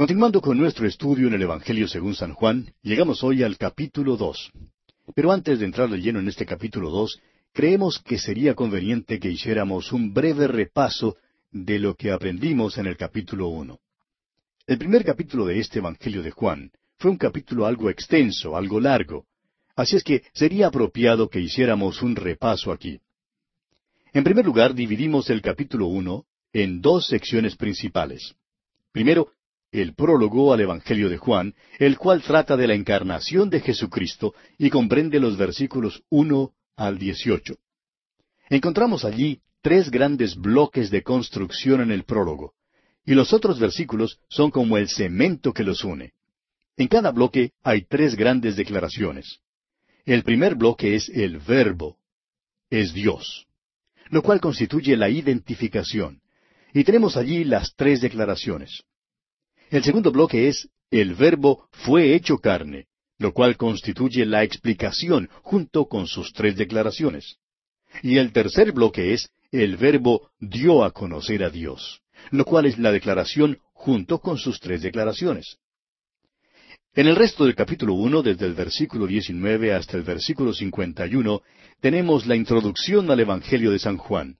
Continuando con nuestro estudio en el Evangelio según San Juan, llegamos hoy al capítulo dos. Pero antes de entrar de lleno en este capítulo dos, creemos que sería conveniente que hiciéramos un breve repaso de lo que aprendimos en el capítulo uno. El primer capítulo de este Evangelio de Juan fue un capítulo algo extenso, algo largo. Así es que sería apropiado que hiciéramos un repaso aquí. En primer lugar, dividimos el capítulo uno en dos secciones principales. Primero, el prólogo al Evangelio de Juan, el cual trata de la encarnación de Jesucristo y comprende los versículos uno al dieciocho. Encontramos allí tres grandes bloques de construcción en el prólogo, y los otros versículos son como el cemento que los une. En cada bloque hay tres grandes declaraciones. El primer bloque es el verbo, es Dios, lo cual constituye la identificación. Y tenemos allí las tres declaraciones. El segundo bloque es el verbo fue hecho carne, lo cual constituye la explicación junto con sus tres declaraciones. Y el tercer bloque es el verbo dio a conocer a Dios, lo cual es la declaración junto con sus tres declaraciones. En el resto del capítulo uno, desde el versículo 19 hasta el versículo 51, tenemos la introducción al Evangelio de San Juan.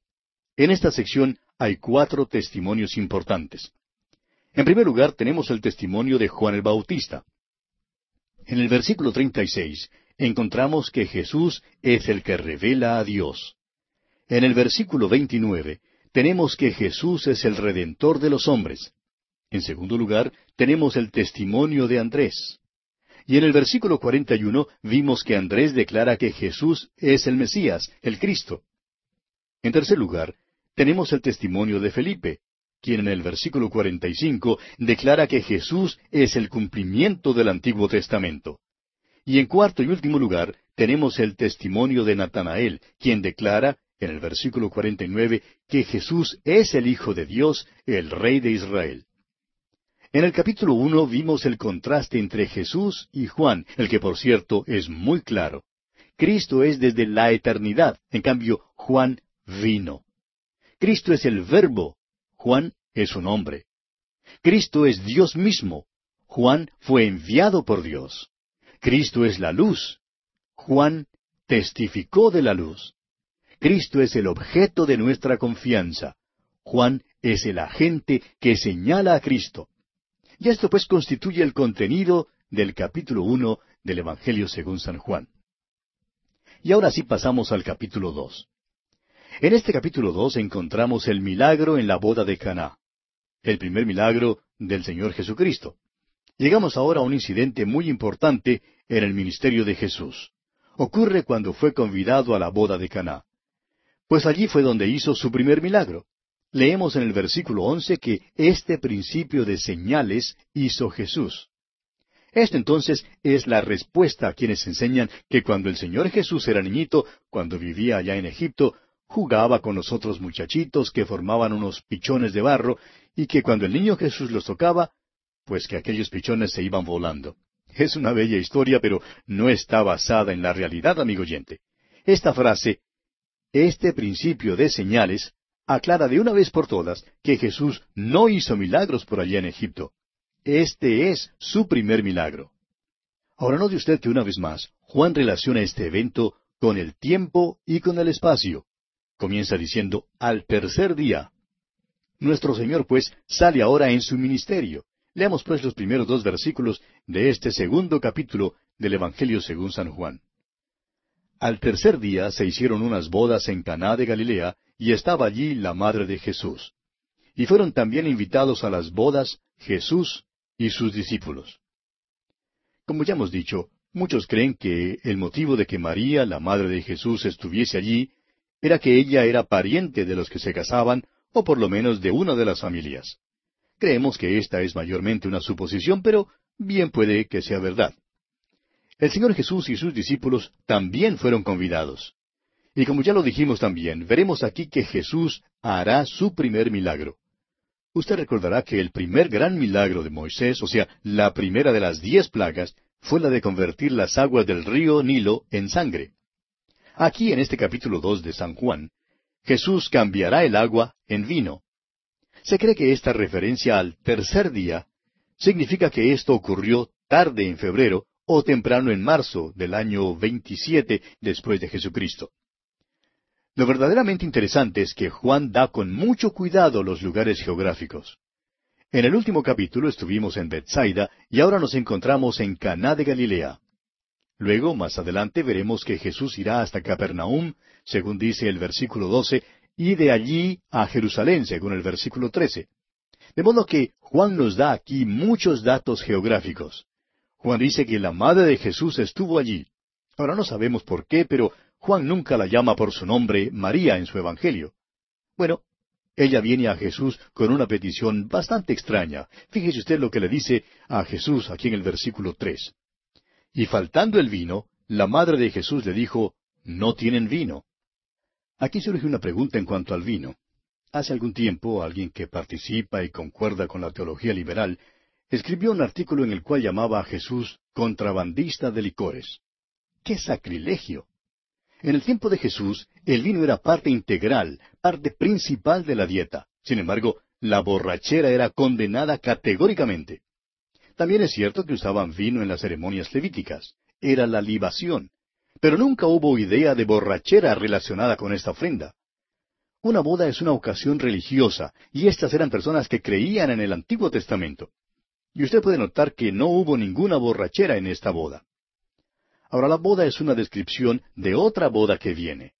En esta sección hay cuatro testimonios importantes. En primer lugar, tenemos el testimonio de Juan el Bautista. En el versículo 36 encontramos que Jesús es el que revela a Dios. En el versículo 29 tenemos que Jesús es el redentor de los hombres. En segundo lugar, tenemos el testimonio de Andrés. Y en el versículo 41 vimos que Andrés declara que Jesús es el Mesías, el Cristo. En tercer lugar, tenemos el testimonio de Felipe, quien en el versículo 45 declara que Jesús es el cumplimiento del Antiguo Testamento. Y en cuarto y último lugar, tenemos el testimonio de Natanael, quien declara, en el versículo 49, que Jesús es el Hijo de Dios, el Rey de Israel. En el capítulo uno vimos el contraste entre Jesús y Juan, el que por cierto es muy claro. Cristo es desde la eternidad, en cambio Juan vino. Cristo es el verbo, Juan es un hombre. Cristo es Dios mismo. Juan fue enviado por Dios. Cristo es la luz. Juan testificó de la luz. Cristo es el objeto de nuestra confianza. Juan es el agente que señala a Cristo. Y esto pues constituye el contenido del capítulo uno del Evangelio según San Juan. Y ahora sí pasamos al capítulo dos. En este capítulo dos encontramos el milagro en la boda de Caná, el primer milagro del Señor Jesucristo. Llegamos ahora a un incidente muy importante en el ministerio de Jesús. Ocurre cuando fue convidado a la boda de Caná. Pues allí fue donde hizo su primer milagro. Leemos en el versículo once que este principio de señales hizo Jesús. Esto entonces es la respuesta a quienes enseñan que cuando el Señor Jesús era niñito, cuando vivía allá en Egipto, jugaba con los otros muchachitos que formaban unos pichones de barro y que cuando el niño Jesús los tocaba, pues que aquellos pichones se iban volando. Es una bella historia, pero no está basada en la realidad, amigo oyente. Esta frase, este principio de señales, aclara de una vez por todas que Jesús no hizo milagros por allá en Egipto. Este es su primer milagro. Ahora note usted que una vez más, Juan relaciona este evento con el tiempo y con el espacio. Comienza diciendo, al tercer día. Nuestro Señor, pues, sale ahora en su ministerio. Leamos, pues, los primeros dos versículos de este segundo capítulo del Evangelio según San Juan. Al tercer día se hicieron unas bodas en Caná de Galilea, y estaba allí la madre de Jesús. Y fueron también invitados a las bodas Jesús y sus discípulos. Como ya hemos dicho, muchos creen que el motivo de que María, la madre de Jesús, estuviese allí era que ella era pariente de los que se casaban, o por lo menos de una de las familias. Creemos que esta es mayormente una suposición, pero bien puede que sea verdad. El Señor Jesús y sus discípulos también fueron convidados. Y como ya lo dijimos también, veremos aquí que Jesús hará su primer milagro. Usted recordará que el primer gran milagro de Moisés, o sea, la primera de las diez plagas, fue la de convertir las aguas del río Nilo en sangre. Aquí en este capítulo dos de San Juan, Jesús cambiará el agua en vino. Se cree que esta referencia al tercer día significa que esto ocurrió tarde en febrero o temprano en marzo del año 27 después de Jesucristo. Lo verdaderamente interesante es que Juan da con mucho cuidado los lugares geográficos. En el último capítulo estuvimos en Bethsaida y ahora nos encontramos en Caná de Galilea. Luego, más adelante, veremos que Jesús irá hasta Capernaum, según dice el versículo 12, y de allí a Jerusalén, según el versículo 13. De modo que Juan nos da aquí muchos datos geográficos. Juan dice que la madre de Jesús estuvo allí. Ahora no sabemos por qué, pero Juan nunca la llama por su nombre María en su Evangelio. Bueno, ella viene a Jesús con una petición bastante extraña. Fíjese usted lo que le dice a Jesús aquí en el versículo tres. Y faltando el vino, la madre de Jesús le dijo, No tienen vino. Aquí surge una pregunta en cuanto al vino. Hace algún tiempo, alguien que participa y concuerda con la teología liberal, escribió un artículo en el cual llamaba a Jesús contrabandista de licores. ¡Qué sacrilegio! En el tiempo de Jesús, el vino era parte integral, parte principal de la dieta. Sin embargo, la borrachera era condenada categóricamente. También es cierto que usaban vino en las ceremonias levíticas. Era la libación. Pero nunca hubo idea de borrachera relacionada con esta ofrenda. Una boda es una ocasión religiosa, y estas eran personas que creían en el Antiguo Testamento. Y usted puede notar que no hubo ninguna borrachera en esta boda. Ahora la boda es una descripción de otra boda que viene.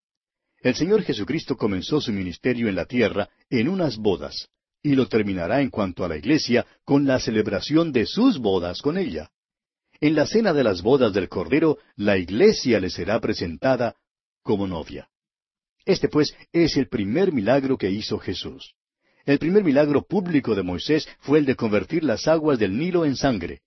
El Señor Jesucristo comenzó su ministerio en la tierra en unas bodas, y lo terminará en cuanto a la iglesia con la celebración de sus bodas con ella. En la cena de las bodas del Cordero, la iglesia le será presentada como novia. Este pues es el primer milagro que hizo Jesús. El primer milagro público de Moisés fue el de convertir las aguas del Nilo en sangre.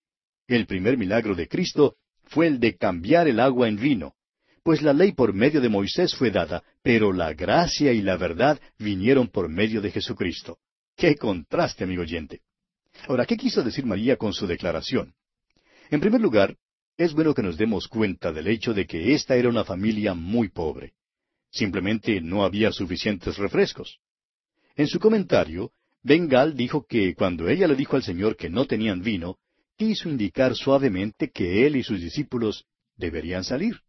El primer milagro de Cristo fue el de cambiar el agua en vino, pues la ley por medio de Moisés fue dada, pero la gracia y la verdad vinieron por medio de Jesucristo. ¡Qué contraste, amigo oyente! Ahora, ¿qué quiso decir María con su declaración? En primer lugar, es bueno que nos demos cuenta del hecho de que esta era una familia muy pobre. Simplemente no había suficientes refrescos. En su comentario, Bengal dijo que cuando ella le dijo al Señor que no tenían vino, quiso indicar suavemente que él y sus discípulos deberían salir.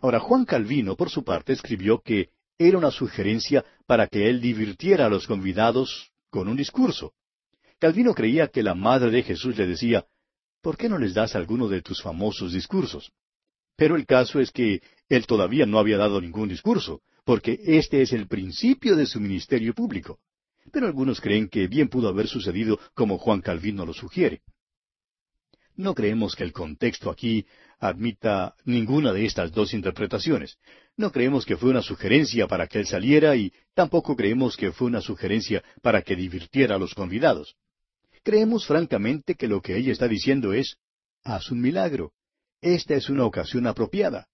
Ahora, Juan Calvino, por su parte, escribió que era una sugerencia para que él divirtiera a los convidados con un discurso. Calvino creía que la madre de Jesús le decía, ¿por qué no les das alguno de tus famosos discursos? Pero el caso es que él todavía no había dado ningún discurso, porque este es el principio de su ministerio público. Pero algunos creen que bien pudo haber sucedido como Juan Calvino lo sugiere. No creemos que el contexto aquí admita ninguna de estas dos interpretaciones. No creemos que fue una sugerencia para que él saliera y tampoco creemos que fue una sugerencia para que divirtiera a los convidados. Creemos francamente que lo que ella está diciendo es, haz un milagro. Esta es una ocasión apropiada.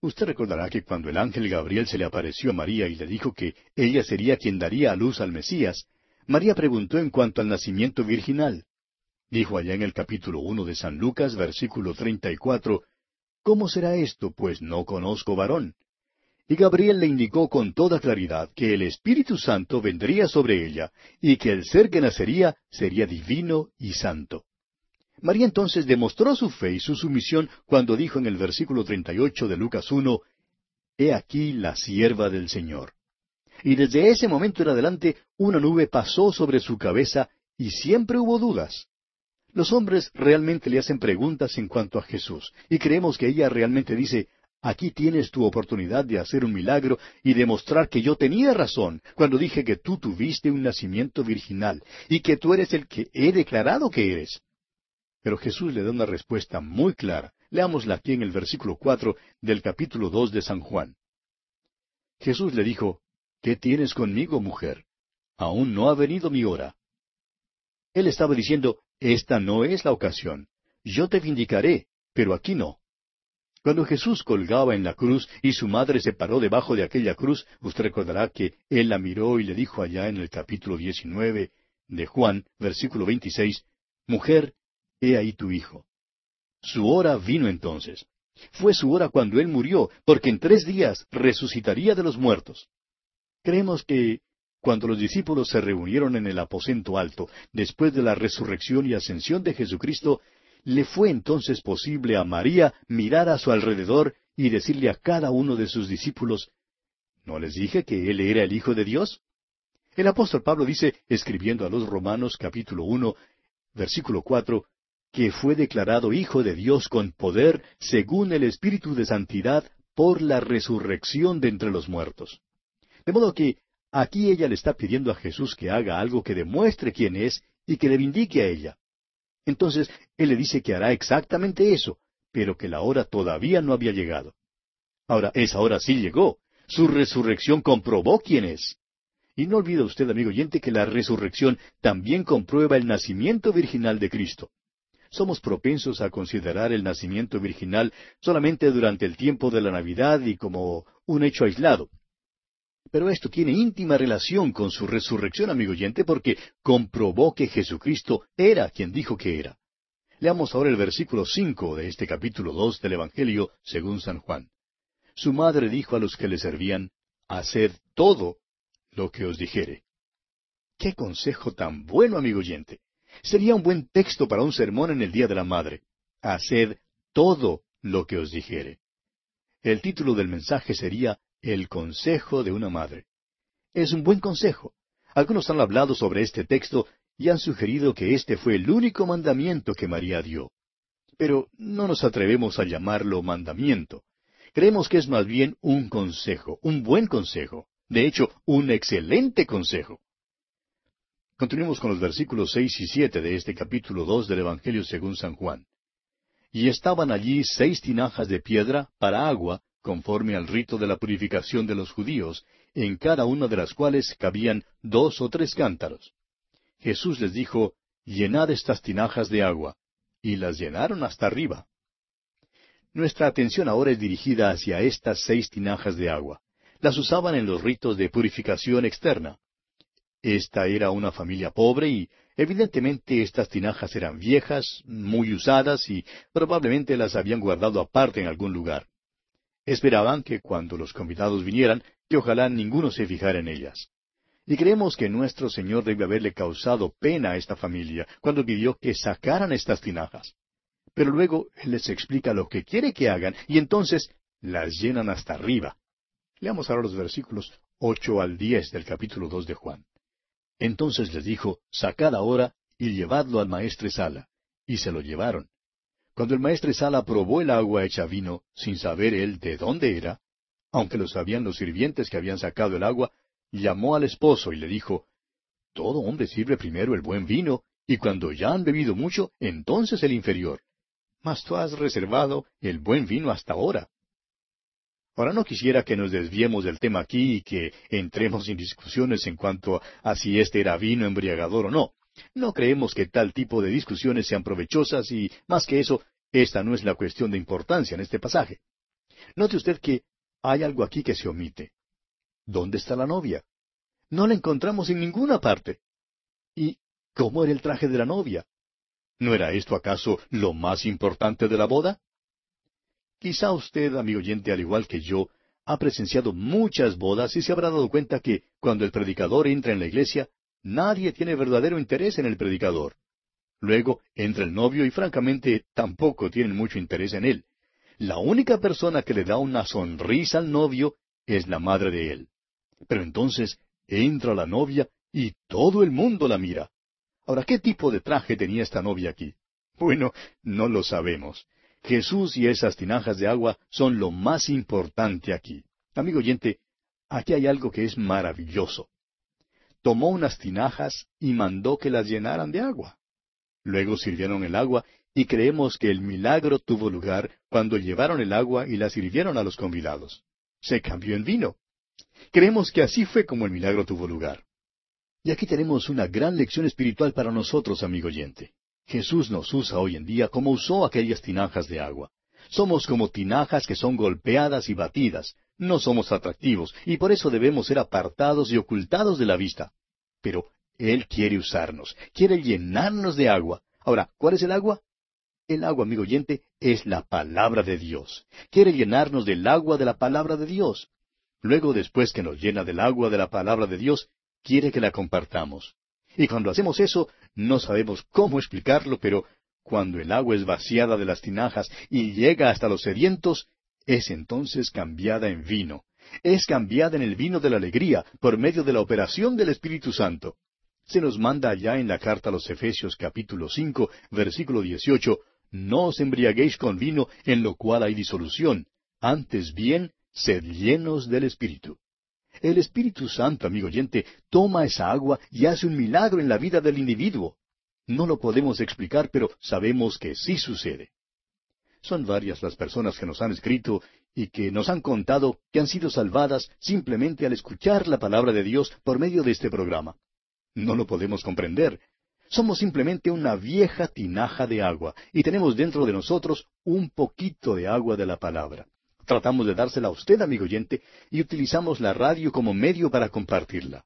Usted recordará que cuando el ángel Gabriel se le apareció a María y le dijo que ella sería quien daría a luz al Mesías, María preguntó en cuanto al nacimiento virginal. Dijo allá en el capítulo uno de San Lucas, versículo treinta y cuatro, ¿Cómo será esto? Pues no conozco varón. Y Gabriel le indicó con toda claridad que el Espíritu Santo vendría sobre ella, y que el ser que nacería sería divino y santo. María entonces demostró su fe y su sumisión cuando dijo en el versículo treinta y ocho de Lucas uno, He aquí la sierva del Señor. Y desde ese momento en adelante una nube pasó sobre su cabeza y siempre hubo dudas. Los hombres realmente le hacen preguntas en cuanto a Jesús, y creemos que ella realmente dice, aquí tienes tu oportunidad de hacer un milagro y demostrar que yo tenía razón cuando dije que tú tuviste un nacimiento virginal y que tú eres el que he declarado que eres. Pero Jesús le da una respuesta muy clara. Leámosla aquí en el versículo cuatro del capítulo dos de San Juan. Jesús le dijo, ¿Qué tienes conmigo, mujer? Aún no ha venido mi hora. Él estaba diciendo, esta no es la ocasión. Yo te vindicaré, pero aquí no. Cuando Jesús colgaba en la cruz y su madre se paró debajo de aquella cruz, usted recordará que él la miró y le dijo allá en el capítulo 19 de Juan, versículo 26, Mujer, he ahí tu hijo. Su hora vino entonces. Fue su hora cuando él murió, porque en tres días resucitaría de los muertos. Creemos que cuando los discípulos se reunieron en el aposento alto, después de la resurrección y ascensión de Jesucristo, le fue entonces posible a María mirar a su alrededor y decirle a cada uno de sus discípulos, ¿no les dije que Él era el Hijo de Dios? El apóstol Pablo dice, escribiendo a los Romanos capítulo uno, versículo cuatro, que fue declarado Hijo de Dios con poder, según el Espíritu de Santidad, por la resurrección de entre los muertos. De modo que aquí ella le está pidiendo a Jesús que haga algo que demuestre quién es y que le vindique a ella. Entonces, Él le dice que hará exactamente eso, pero que la hora todavía no había llegado. Ahora, esa hora sí llegó. Su resurrección comprobó quién es. Y no olvide usted, amigo oyente, que la resurrección también comprueba el nacimiento virginal de Cristo. Somos propensos a considerar el nacimiento virginal solamente durante el tiempo de la Navidad y como un hecho aislado. Pero esto tiene íntima relación con su resurrección, amigo oyente, porque comprobó que Jesucristo era quien dijo que era. Leamos ahora el versículo cinco de este capítulo dos del Evangelio según San Juan. Su madre dijo a los que le servían, Haced todo lo que os dijere. Qué consejo tan bueno, amigo oyente. Sería un buen texto para un sermón en el Día de la Madre. Haced todo lo que os dijere. El título del mensaje sería El consejo de una madre. Es un buen consejo. Algunos han hablado sobre este texto y han sugerido que este fue el único mandamiento que María dio. Pero no nos atrevemos a llamarlo mandamiento. Creemos que es más bien un consejo, un buen consejo. De hecho, un excelente consejo. Continuemos con los versículos seis y siete de este capítulo dos del Evangelio según San Juan. Y estaban allí seis tinajas de piedra para agua, conforme al rito de la purificación de los judíos, en cada una de las cuales cabían dos o tres cántaros. Jesús les dijo, Llenad estas tinajas de agua, y las llenaron hasta arriba. Nuestra atención ahora es dirigida hacia estas seis tinajas de agua las usaban en los ritos de purificación externa. Esta era una familia pobre y evidentemente estas tinajas eran viejas, muy usadas y probablemente las habían guardado aparte en algún lugar. Esperaban que cuando los convidados vinieran, que ojalá ninguno se fijara en ellas. Y creemos que nuestro Señor debe haberle causado pena a esta familia cuando pidió que sacaran estas tinajas. Pero luego Él les explica lo que quiere que hagan y entonces las llenan hasta arriba. Leamos ahora los versículos ocho al diez del capítulo dos de Juan. Entonces les dijo, Sacad ahora y llevadlo al maestre Sala. Y se lo llevaron. Cuando el maestre Sala probó el agua hecha vino, sin saber él de dónde era, aunque lo sabían los sirvientes que habían sacado el agua, llamó al esposo y le dijo, Todo hombre sirve primero el buen vino, y cuando ya han bebido mucho, entonces el inferior. Mas tú has reservado el buen vino hasta ahora. Ahora no quisiera que nos desviemos del tema aquí y que entremos en discusiones en cuanto a si este era vino embriagador o no. No creemos que tal tipo de discusiones sean provechosas y, más que eso, esta no es la cuestión de importancia en este pasaje. Note usted que hay algo aquí que se omite. ¿Dónde está la novia? No la encontramos en ninguna parte. ¿Y cómo era el traje de la novia? ¿No era esto acaso lo más importante de la boda? Quizá usted, amigo oyente, al igual que yo, ha presenciado muchas bodas y se habrá dado cuenta que cuando el predicador entra en la iglesia, nadie tiene verdadero interés en el predicador. Luego entra el novio y francamente tampoco tienen mucho interés en él. La única persona que le da una sonrisa al novio es la madre de él. Pero entonces entra la novia y todo el mundo la mira. Ahora, ¿qué tipo de traje tenía esta novia aquí? Bueno, no lo sabemos. Jesús y esas tinajas de agua son lo más importante aquí. Amigo oyente, aquí hay algo que es maravilloso. Tomó unas tinajas y mandó que las llenaran de agua. Luego sirvieron el agua y creemos que el milagro tuvo lugar cuando llevaron el agua y la sirvieron a los convidados. Se cambió en vino. Creemos que así fue como el milagro tuvo lugar. Y aquí tenemos una gran lección espiritual para nosotros, amigo oyente. Jesús nos usa hoy en día como usó aquellas tinajas de agua. Somos como tinajas que son golpeadas y batidas. No somos atractivos y por eso debemos ser apartados y ocultados de la vista. Pero Él quiere usarnos, quiere llenarnos de agua. Ahora, ¿cuál es el agua? El agua, amigo oyente, es la palabra de Dios. Quiere llenarnos del agua de la palabra de Dios. Luego, después que nos llena del agua de la palabra de Dios, quiere que la compartamos. Y cuando hacemos eso, no sabemos cómo explicarlo, pero cuando el agua es vaciada de las tinajas y llega hasta los sedientos, es entonces cambiada en vino. Es cambiada en el vino de la alegría por medio de la operación del Espíritu Santo. Se nos manda allá en la carta a los Efesios capítulo cinco, versículo dieciocho, No os embriaguéis con vino en lo cual hay disolución, antes bien, sed llenos del Espíritu. El Espíritu Santo, amigo oyente, toma esa agua y hace un milagro en la vida del individuo. No lo podemos explicar, pero sabemos que sí sucede. Son varias las personas que nos han escrito y que nos han contado que han sido salvadas simplemente al escuchar la palabra de Dios por medio de este programa. No lo podemos comprender. Somos simplemente una vieja tinaja de agua y tenemos dentro de nosotros un poquito de agua de la palabra. Tratamos de dársela a usted, amigo oyente, y utilizamos la radio como medio para compartirla.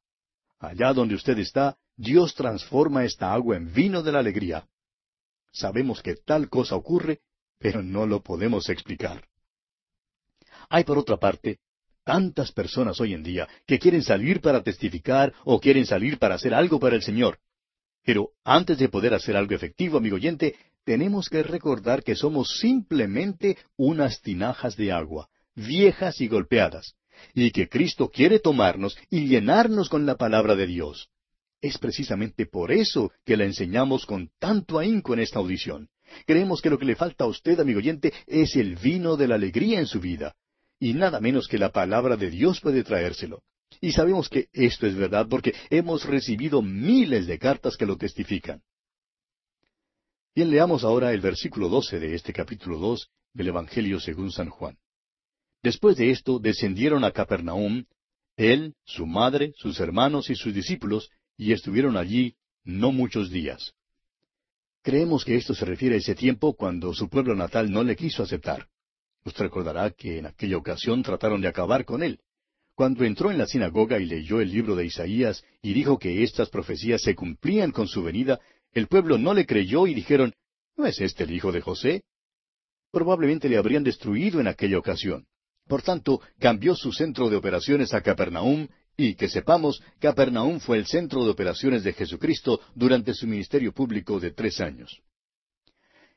Allá donde usted está, Dios transforma esta agua en vino de la alegría. Sabemos que tal cosa ocurre, pero no lo podemos explicar. Hay por otra parte tantas personas hoy en día que quieren salir para testificar o quieren salir para hacer algo para el Señor. Pero antes de poder hacer algo efectivo, amigo oyente, tenemos que recordar que somos simplemente unas tinajas de agua, viejas y golpeadas, y que Cristo quiere tomarnos y llenarnos con la palabra de Dios. Es precisamente por eso que la enseñamos con tanto ahínco en esta audición. Creemos que lo que le falta a usted, amigo oyente, es el vino de la alegría en su vida. Y nada menos que la palabra de Dios puede traérselo. Y sabemos que esto es verdad porque hemos recibido miles de cartas que lo testifican. Bien, leamos ahora el versículo doce de este capítulo dos del Evangelio según San Juan. Después de esto descendieron a Capernaum, él, su madre, sus hermanos y sus discípulos, y estuvieron allí no muchos días. Creemos que esto se refiere a ese tiempo cuando su pueblo natal no le quiso aceptar. Usted recordará que en aquella ocasión trataron de acabar con él. Cuando entró en la sinagoga y leyó el libro de Isaías y dijo que estas profecías se cumplían con su venida, el pueblo no le creyó y dijeron, ¿no es este el hijo de José? Probablemente le habrían destruido en aquella ocasión. Por tanto, cambió su centro de operaciones a Capernaum y que sepamos, Capernaum fue el centro de operaciones de Jesucristo durante su ministerio público de tres años.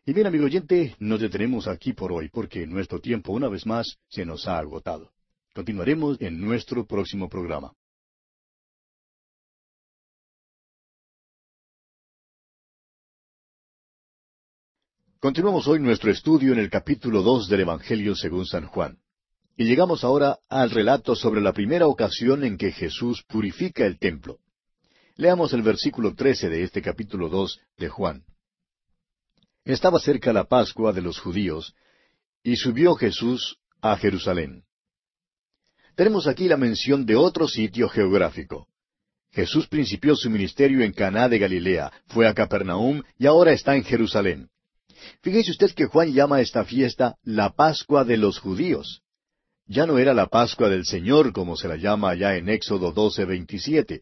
Y bien, amigo oyente, nos detenemos aquí por hoy porque nuestro tiempo una vez más se nos ha agotado. Continuaremos en nuestro próximo programa. Continuamos hoy nuestro estudio en el capítulo dos del Evangelio según San Juan. Y llegamos ahora al relato sobre la primera ocasión en que Jesús purifica el templo. Leamos el versículo trece de este capítulo dos de Juan. Estaba cerca la Pascua de los judíos, y subió Jesús a Jerusalén. Tenemos aquí la mención de otro sitio geográfico. Jesús principió su ministerio en Caná de Galilea, fue a Capernaum y ahora está en Jerusalén. Fíjese usted que Juan llama esta fiesta la Pascua de los judíos. Ya no era la Pascua del Señor como se la llama allá en Éxodo 12, 27.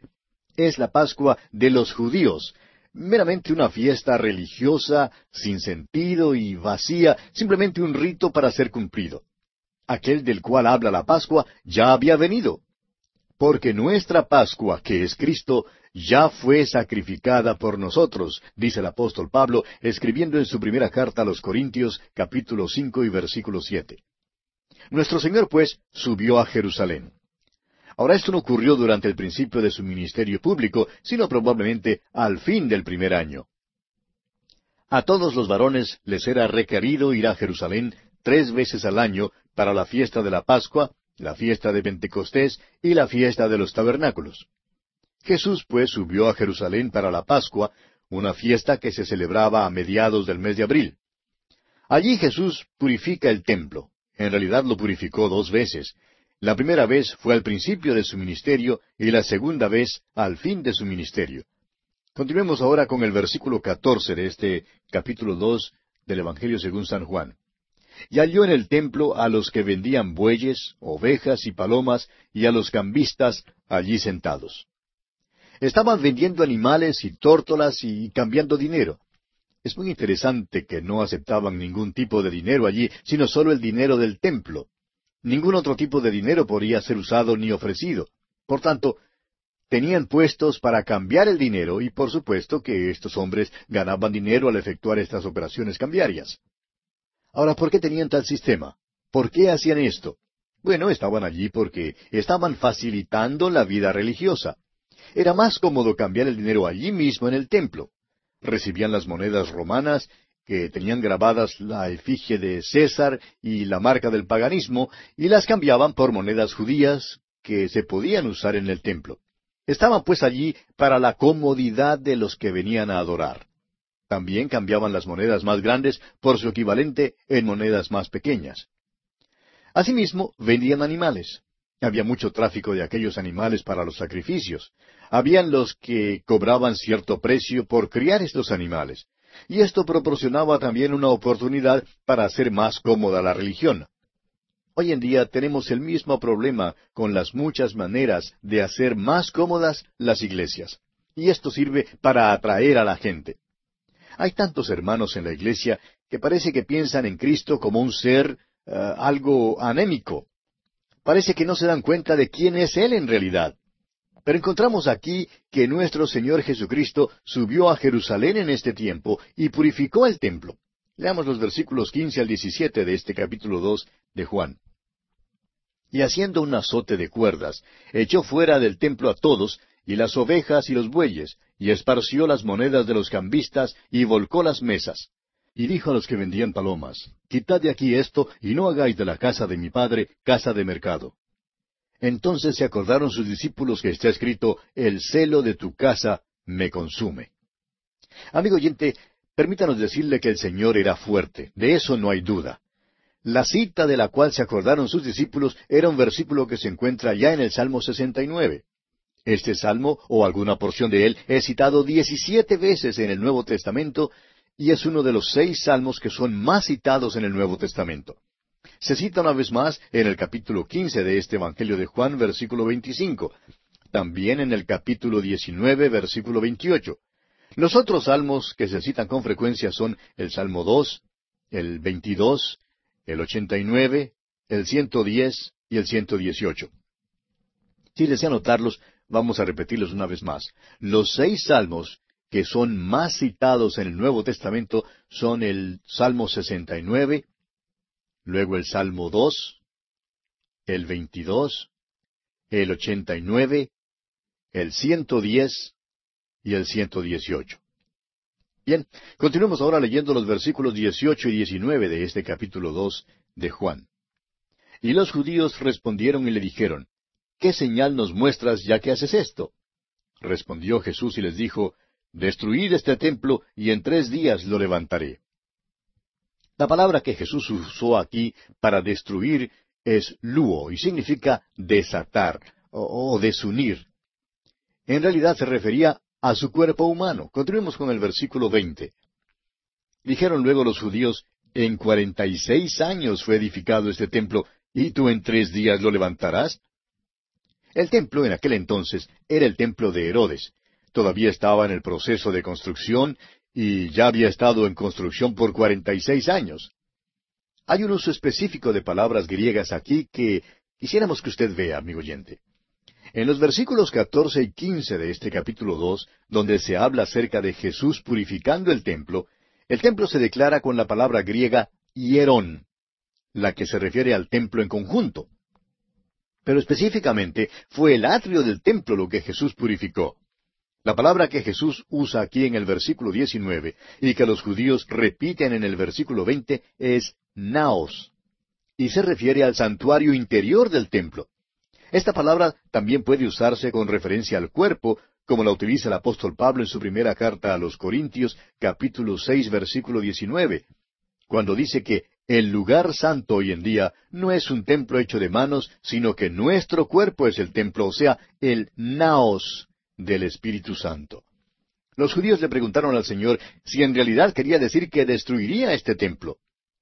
Es la Pascua de los judíos, meramente una fiesta religiosa, sin sentido y vacía, simplemente un rito para ser cumplido. Aquel del cual habla la Pascua ya había venido. Porque nuestra Pascua, que es Cristo, ya fue sacrificada por nosotros, dice el apóstol Pablo, escribiendo en su primera carta a los Corintios, capítulo cinco y versículo siete. Nuestro Señor, pues, subió a Jerusalén. Ahora esto no ocurrió durante el principio de su ministerio público, sino probablemente al fin del primer año. A todos los varones les era requerido ir a Jerusalén tres veces al año para la fiesta de la Pascua, la fiesta de Pentecostés y la fiesta de los tabernáculos. Jesús pues subió a Jerusalén para la Pascua, una fiesta que se celebraba a mediados del mes de abril. Allí Jesús purifica el templo. En realidad lo purificó dos veces. La primera vez fue al principio de su ministerio y la segunda vez al fin de su ministerio. Continuemos ahora con el versículo catorce de este capítulo dos del Evangelio según San Juan. Y halló en el templo a los que vendían bueyes, ovejas y palomas, y a los cambistas allí sentados. Estaban vendiendo animales y tórtolas y cambiando dinero. Es muy interesante que no aceptaban ningún tipo de dinero allí, sino solo el dinero del templo. Ningún otro tipo de dinero podía ser usado ni ofrecido. Por tanto, tenían puestos para cambiar el dinero y por supuesto que estos hombres ganaban dinero al efectuar estas operaciones cambiarias. Ahora, ¿por qué tenían tal sistema? ¿Por qué hacían esto? Bueno, estaban allí porque estaban facilitando la vida religiosa. Era más cómodo cambiar el dinero allí mismo en el templo. Recibían las monedas romanas que tenían grabadas la efigie de César y la marca del paganismo, y las cambiaban por monedas judías que se podían usar en el templo. Estaban pues allí para la comodidad de los que venían a adorar. También cambiaban las monedas más grandes por su equivalente en monedas más pequeñas. Asimismo, vendían animales. Había mucho tráfico de aquellos animales para los sacrificios. Habían los que cobraban cierto precio por criar estos animales. Y esto proporcionaba también una oportunidad para hacer más cómoda la religión. Hoy en día tenemos el mismo problema con las muchas maneras de hacer más cómodas las iglesias. Y esto sirve para atraer a la gente. Hay tantos hermanos en la iglesia que parece que piensan en Cristo como un ser eh, algo anémico. Parece que no se dan cuenta de quién es Él en realidad. Pero encontramos aquí que nuestro Señor Jesucristo subió a Jerusalén en este tiempo y purificó el templo. Leamos los versículos quince al diecisiete de este capítulo dos de Juan. Y haciendo un azote de cuerdas, echó fuera del templo a todos, y las ovejas y los bueyes, y esparció las monedas de los cambistas, y volcó las mesas. Y dijo a los que vendían palomas, Quitad de aquí esto, y no hagáis de la casa de mi padre casa de mercado. Entonces se acordaron sus discípulos que está escrito, El celo de tu casa me consume. Amigo oyente, permítanos decirle que el Señor era fuerte, de eso no hay duda. La cita de la cual se acordaron sus discípulos era un versículo que se encuentra ya en el Salmo 69. Este salmo, o alguna porción de él, es citado diecisiete veces en el Nuevo Testamento y es uno de los seis salmos que son más citados en el Nuevo Testamento. Se cita una vez más en el capítulo quince de este Evangelio de Juan, versículo veinticinco, también en el capítulo diecinueve, versículo veintiocho. Los otros salmos que se citan con frecuencia son el Salmo dos, el veintidós, el ochenta y nueve, el ciento diez y el ciento dieciocho. Si desea notarlos, vamos a repetirlos una vez más. Los seis salmos que son más citados en el Nuevo Testamento son el Salmo 69, luego el Salmo 2, el 22, el 89, el 110 y el 118. Bien, continuemos ahora leyendo los versículos 18 y 19 de este capítulo 2 de Juan. Y los judíos respondieron y le dijeron, ¿Qué señal nos muestras ya que haces esto? Respondió Jesús y les dijo, Destruid este templo y en tres días lo levantaré. La palabra que Jesús usó aquí para destruir es luo y significa desatar o, desunir. En realidad se refería a su cuerpo humano. Continuemos con el versículo veinte. Dijeron luego los judíos, en cuarenta y seis años fue edificado este templo, ¿y tú en tres días lo levantarás? El templo en aquel entonces era el templo de Herodes, todavía estaba en el proceso de construcción y ya había estado en construcción por cuarenta y seis años. Hay un uso específico de palabras griegas aquí que quisiéramos que usted vea, amigo oyente. En los versículos catorce y quince de este capítulo dos, donde se habla acerca de Jesús purificando el templo, el templo se declara con la palabra griega hierón, la que se refiere al templo en conjunto. Pero específicamente fue el atrio del templo lo que Jesús purificó. La palabra que Jesús usa aquí en el versículo 19 y que los judíos repiten en el versículo 20 es naos, y se refiere al santuario interior del templo. Esta palabra también puede usarse con referencia al cuerpo, como la utiliza el apóstol Pablo en su primera carta a los Corintios, capítulo seis, versículo 19, cuando dice que el lugar santo hoy en día no es un templo hecho de manos, sino que nuestro cuerpo es el templo, o sea, el naos del Espíritu Santo. Los judíos le preguntaron al Señor si en realidad quería decir que destruiría este templo.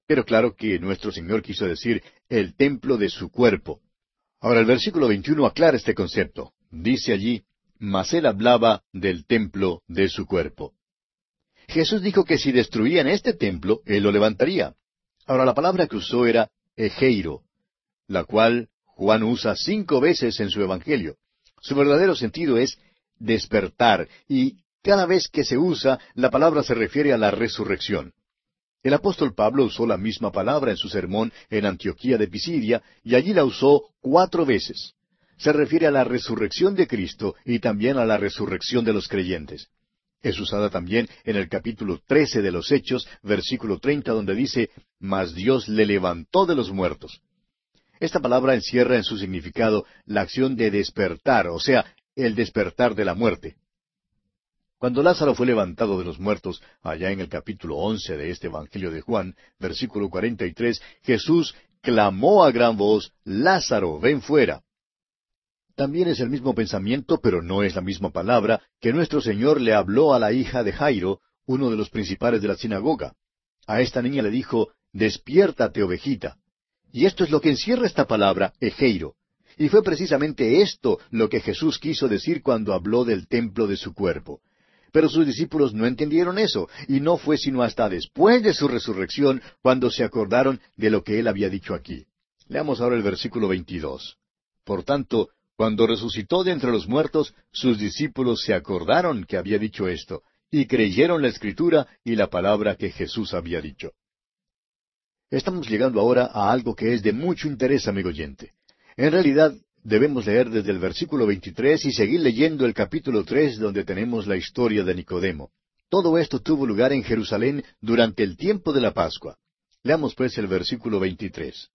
Pero claro que nuestro Señor quiso decir el templo de su cuerpo. Ahora el versículo 21 aclara este concepto. Dice allí, mas él hablaba del templo de su cuerpo. Jesús dijo que si destruían este templo, él lo levantaría. Ahora la palabra que usó era egeiro, la cual Juan usa cinco veces en su Evangelio. Su verdadero sentido es despertar, y cada vez que se usa, la palabra se refiere a la resurrección. El apóstol Pablo usó la misma palabra en su sermón en Antioquía de Pisidia, y allí la usó cuatro veces. Se refiere a la resurrección de Cristo y también a la resurrección de los creyentes. Es usada también en el capítulo trece de los Hechos, versículo treinta, donde dice, Mas Dios le levantó de los muertos. Esta palabra encierra en su significado la acción de despertar, o sea, el despertar de la muerte. Cuando Lázaro fue levantado de los muertos, allá en el capítulo once de este Evangelio de Juan, versículo cuarenta y tres, Jesús clamó a gran voz, Lázaro, ven fuera. También es el mismo pensamiento, pero no es la misma palabra, que nuestro Señor le habló a la hija de Jairo, uno de los principales de la sinagoga. A esta niña le dijo, Despiértate, ovejita. Y esto es lo que encierra esta palabra, Ejeiro. Y fue precisamente esto lo que Jesús quiso decir cuando habló del templo de su cuerpo. Pero sus discípulos no entendieron eso, y no fue sino hasta después de su resurrección cuando se acordaron de lo que él había dicho aquí. Leamos ahora el versículo 22. Por tanto, cuando resucitó de entre los muertos, sus discípulos se acordaron que había dicho esto, y creyeron la escritura y la palabra que Jesús había dicho. Estamos llegando ahora a algo que es de mucho interés, amigo oyente. En realidad, debemos leer desde el versículo 23 y seguir leyendo el capítulo 3 donde tenemos la historia de Nicodemo. Todo esto tuvo lugar en Jerusalén durante el tiempo de la Pascua. Leamos pues el versículo 23.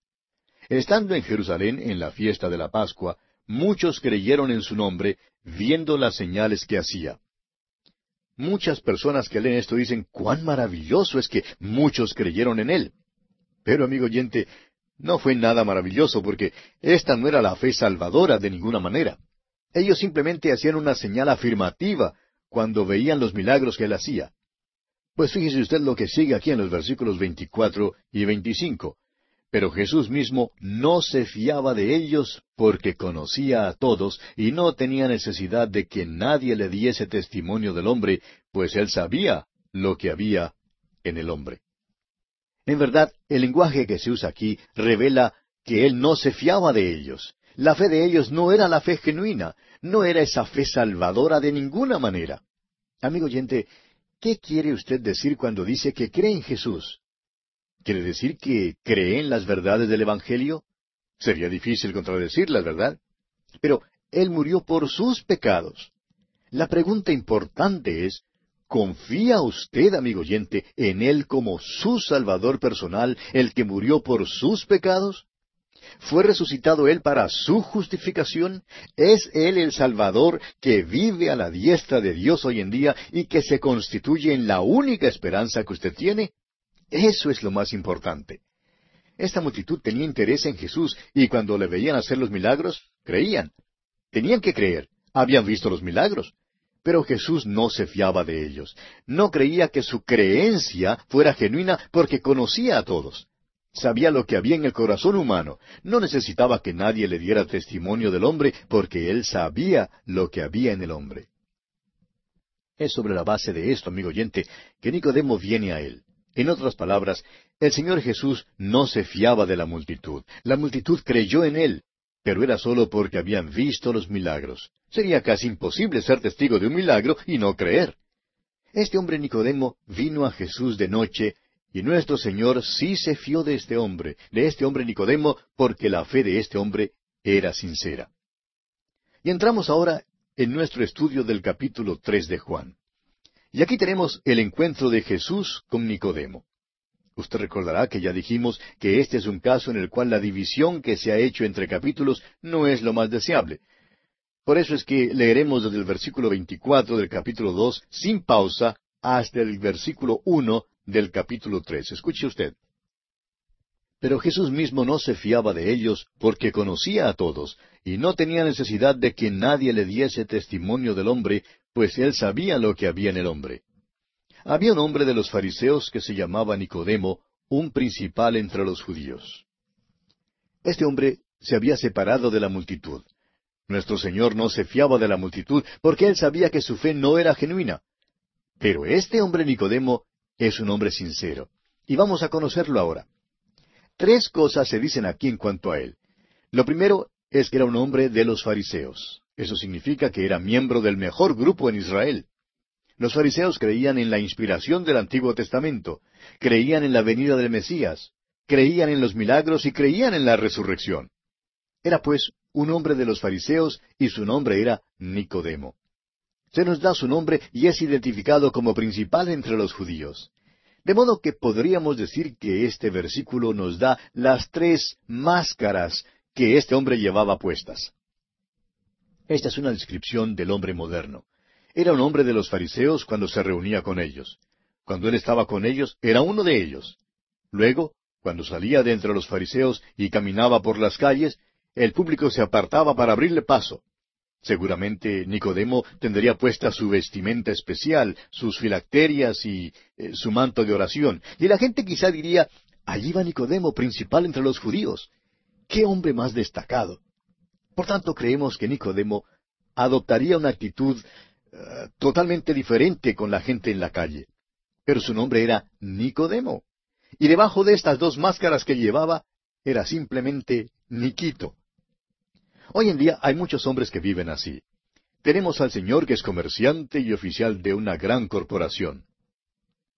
Estando en Jerusalén en la fiesta de la Pascua, muchos creyeron en su nombre, viendo las señales que hacía. Muchas personas que leen esto dicen, cuán maravilloso es que muchos creyeron en él. Pero, amigo oyente, no fue nada maravilloso porque esta no era la fe salvadora de ninguna manera. Ellos simplemente hacían una señal afirmativa cuando veían los milagros que él hacía. Pues fíjese usted lo que sigue aquí en los versículos 24 y 25. Pero Jesús mismo no se fiaba de ellos porque conocía a todos y no tenía necesidad de que nadie le diese testimonio del hombre, pues él sabía lo que había en el hombre. En verdad, el lenguaje que se usa aquí revela que él no se fiaba de ellos. La fe de ellos no era la fe genuina, no era esa fe salvadora de ninguna manera. Amigo oyente, ¿qué quiere usted decir cuando dice que cree en Jesús? ¿Quiere decir que cree en las verdades del Evangelio? Sería difícil contradecirlas, ¿verdad? Pero Él murió por sus pecados. La pregunta importante es, ¿Confía usted, amigo oyente, en Él como su Salvador personal, el que murió por sus pecados? ¿Fue resucitado Él para su justificación? ¿Es Él el Salvador que vive a la diestra de Dios hoy en día y que se constituye en la única esperanza que usted tiene? Eso es lo más importante. Esta multitud tenía interés en Jesús y cuando le veían hacer los milagros, creían. Tenían que creer. Habían visto los milagros. Pero Jesús no se fiaba de ellos. No creía que su creencia fuera genuina porque conocía a todos. Sabía lo que había en el corazón humano. No necesitaba que nadie le diera testimonio del hombre porque él sabía lo que había en el hombre. Es sobre la base de esto, amigo oyente, que Nicodemo viene a él. En otras palabras, el Señor Jesús no se fiaba de la multitud. La multitud creyó en él pero era solo porque habían visto los milagros. Sería casi imposible ser testigo de un milagro y no creer. Este hombre Nicodemo vino a Jesús de noche, y nuestro Señor sí se fió de este hombre, de este hombre Nicodemo, porque la fe de este hombre era sincera. Y entramos ahora en nuestro estudio del capítulo tres de Juan. Y aquí tenemos el encuentro de Jesús con Nicodemo. Usted recordará que ya dijimos que este es un caso en el cual la división que se ha hecho entre capítulos no es lo más deseable. Por eso es que leeremos desde el versículo 24 del capítulo 2 sin pausa hasta el versículo 1 del capítulo 3. Escuche usted. Pero Jesús mismo no se fiaba de ellos porque conocía a todos y no tenía necesidad de que nadie le diese testimonio del hombre, pues él sabía lo que había en el hombre. Había un hombre de los fariseos que se llamaba Nicodemo, un principal entre los judíos. Este hombre se había separado de la multitud. Nuestro Señor no se fiaba de la multitud porque él sabía que su fe no era genuina. Pero este hombre Nicodemo es un hombre sincero. Y vamos a conocerlo ahora. Tres cosas se dicen aquí en cuanto a él. Lo primero es que era un hombre de los fariseos. Eso significa que era miembro del mejor grupo en Israel. Los fariseos creían en la inspiración del Antiguo Testamento, creían en la venida del Mesías, creían en los milagros y creían en la resurrección. Era pues un hombre de los fariseos y su nombre era Nicodemo. Se nos da su nombre y es identificado como principal entre los judíos. De modo que podríamos decir que este versículo nos da las tres máscaras que este hombre llevaba puestas. Esta es una descripción del hombre moderno. Era un hombre de los fariseos cuando se reunía con ellos. Cuando él estaba con ellos, era uno de ellos. Luego, cuando salía de entre los fariseos y caminaba por las calles, el público se apartaba para abrirle paso. Seguramente Nicodemo tendría puesta su vestimenta especial, sus filacterias y eh, su manto de oración. Y la gente quizá diría, allí va Nicodemo, principal entre los judíos. ¡Qué hombre más destacado! Por tanto, creemos que Nicodemo adoptaría una actitud totalmente diferente con la gente en la calle. Pero su nombre era Nicodemo. Y debajo de estas dos máscaras que llevaba era simplemente Niquito. Hoy en día hay muchos hombres que viven así. Tenemos al señor que es comerciante y oficial de una gran corporación.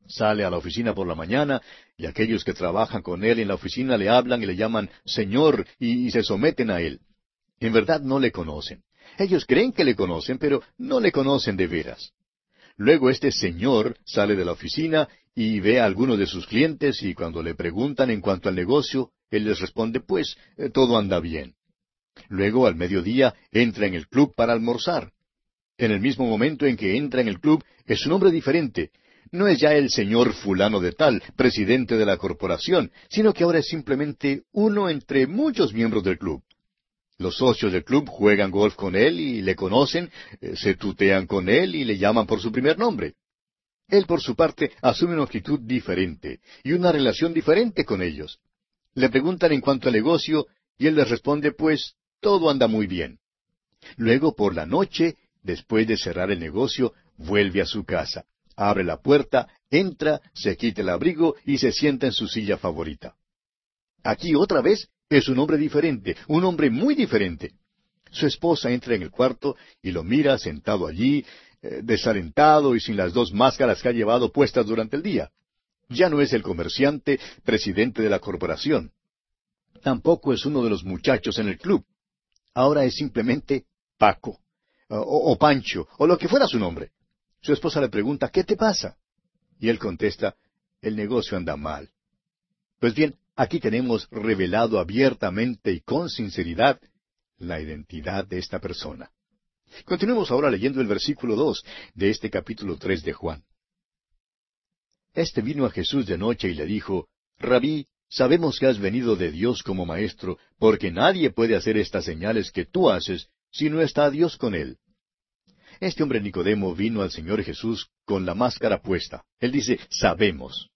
Sale a la oficina por la mañana y aquellos que trabajan con él en la oficina le hablan y le llaman señor y se someten a él. En verdad no le conocen. Ellos creen que le conocen, pero no le conocen de veras. Luego este señor sale de la oficina y ve a algunos de sus clientes y cuando le preguntan en cuanto al negocio, él les responde, pues, eh, todo anda bien. Luego, al mediodía, entra en el club para almorzar. En el mismo momento en que entra en el club, es un hombre diferente. No es ya el señor fulano de tal, presidente de la corporación, sino que ahora es simplemente uno entre muchos miembros del club. Los socios del club juegan golf con él y le conocen, eh, se tutean con él y le llaman por su primer nombre. Él, por su parte, asume una actitud diferente y una relación diferente con ellos. Le preguntan en cuanto al negocio y él les responde, pues, todo anda muy bien. Luego, por la noche, después de cerrar el negocio, vuelve a su casa, abre la puerta, entra, se quita el abrigo y se sienta en su silla favorita. Aquí otra vez es un hombre diferente, un hombre muy diferente. Su esposa entra en el cuarto y lo mira sentado allí, eh, desalentado y sin las dos máscaras que ha llevado puestas durante el día. Ya no es el comerciante, presidente de la corporación. Tampoco es uno de los muchachos en el club. Ahora es simplemente Paco, o, o Pancho, o lo que fuera su nombre. Su esposa le pregunta, ¿qué te pasa? Y él contesta, el negocio anda mal. Pues bien, Aquí tenemos revelado abiertamente y con sinceridad la identidad de esta persona. Continuemos ahora leyendo el versículo dos de este capítulo tres de Juan. Este vino a Jesús de noche y le dijo, Rabí, sabemos que has venido de Dios como maestro, porque nadie puede hacer estas señales que tú haces si no está Dios con él. Este hombre Nicodemo vino al Señor Jesús con la máscara puesta. Él dice, sabemos.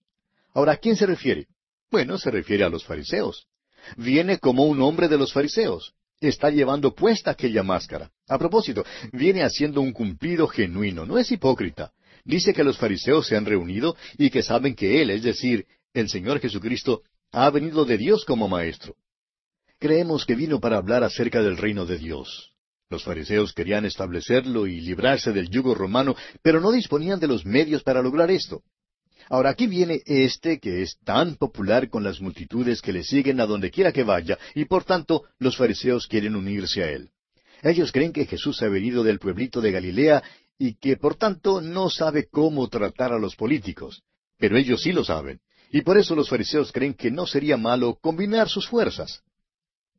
Ahora, ¿a quién se refiere? Bueno, se refiere a los fariseos. Viene como un hombre de los fariseos. Está llevando puesta aquella máscara. A propósito, viene haciendo un cumplido genuino, no es hipócrita. Dice que los fariseos se han reunido y que saben que Él, es decir, el Señor Jesucristo, ha venido de Dios como Maestro. Creemos que vino para hablar acerca del reino de Dios. Los fariseos querían establecerlo y librarse del yugo romano, pero no disponían de los medios para lograr esto. Ahora aquí viene este que es tan popular con las multitudes que le siguen a donde quiera que vaya, y por tanto los fariseos quieren unirse a él. Ellos creen que Jesús ha venido del pueblito de Galilea y que por tanto no sabe cómo tratar a los políticos. Pero ellos sí lo saben, y por eso los fariseos creen que no sería malo combinar sus fuerzas.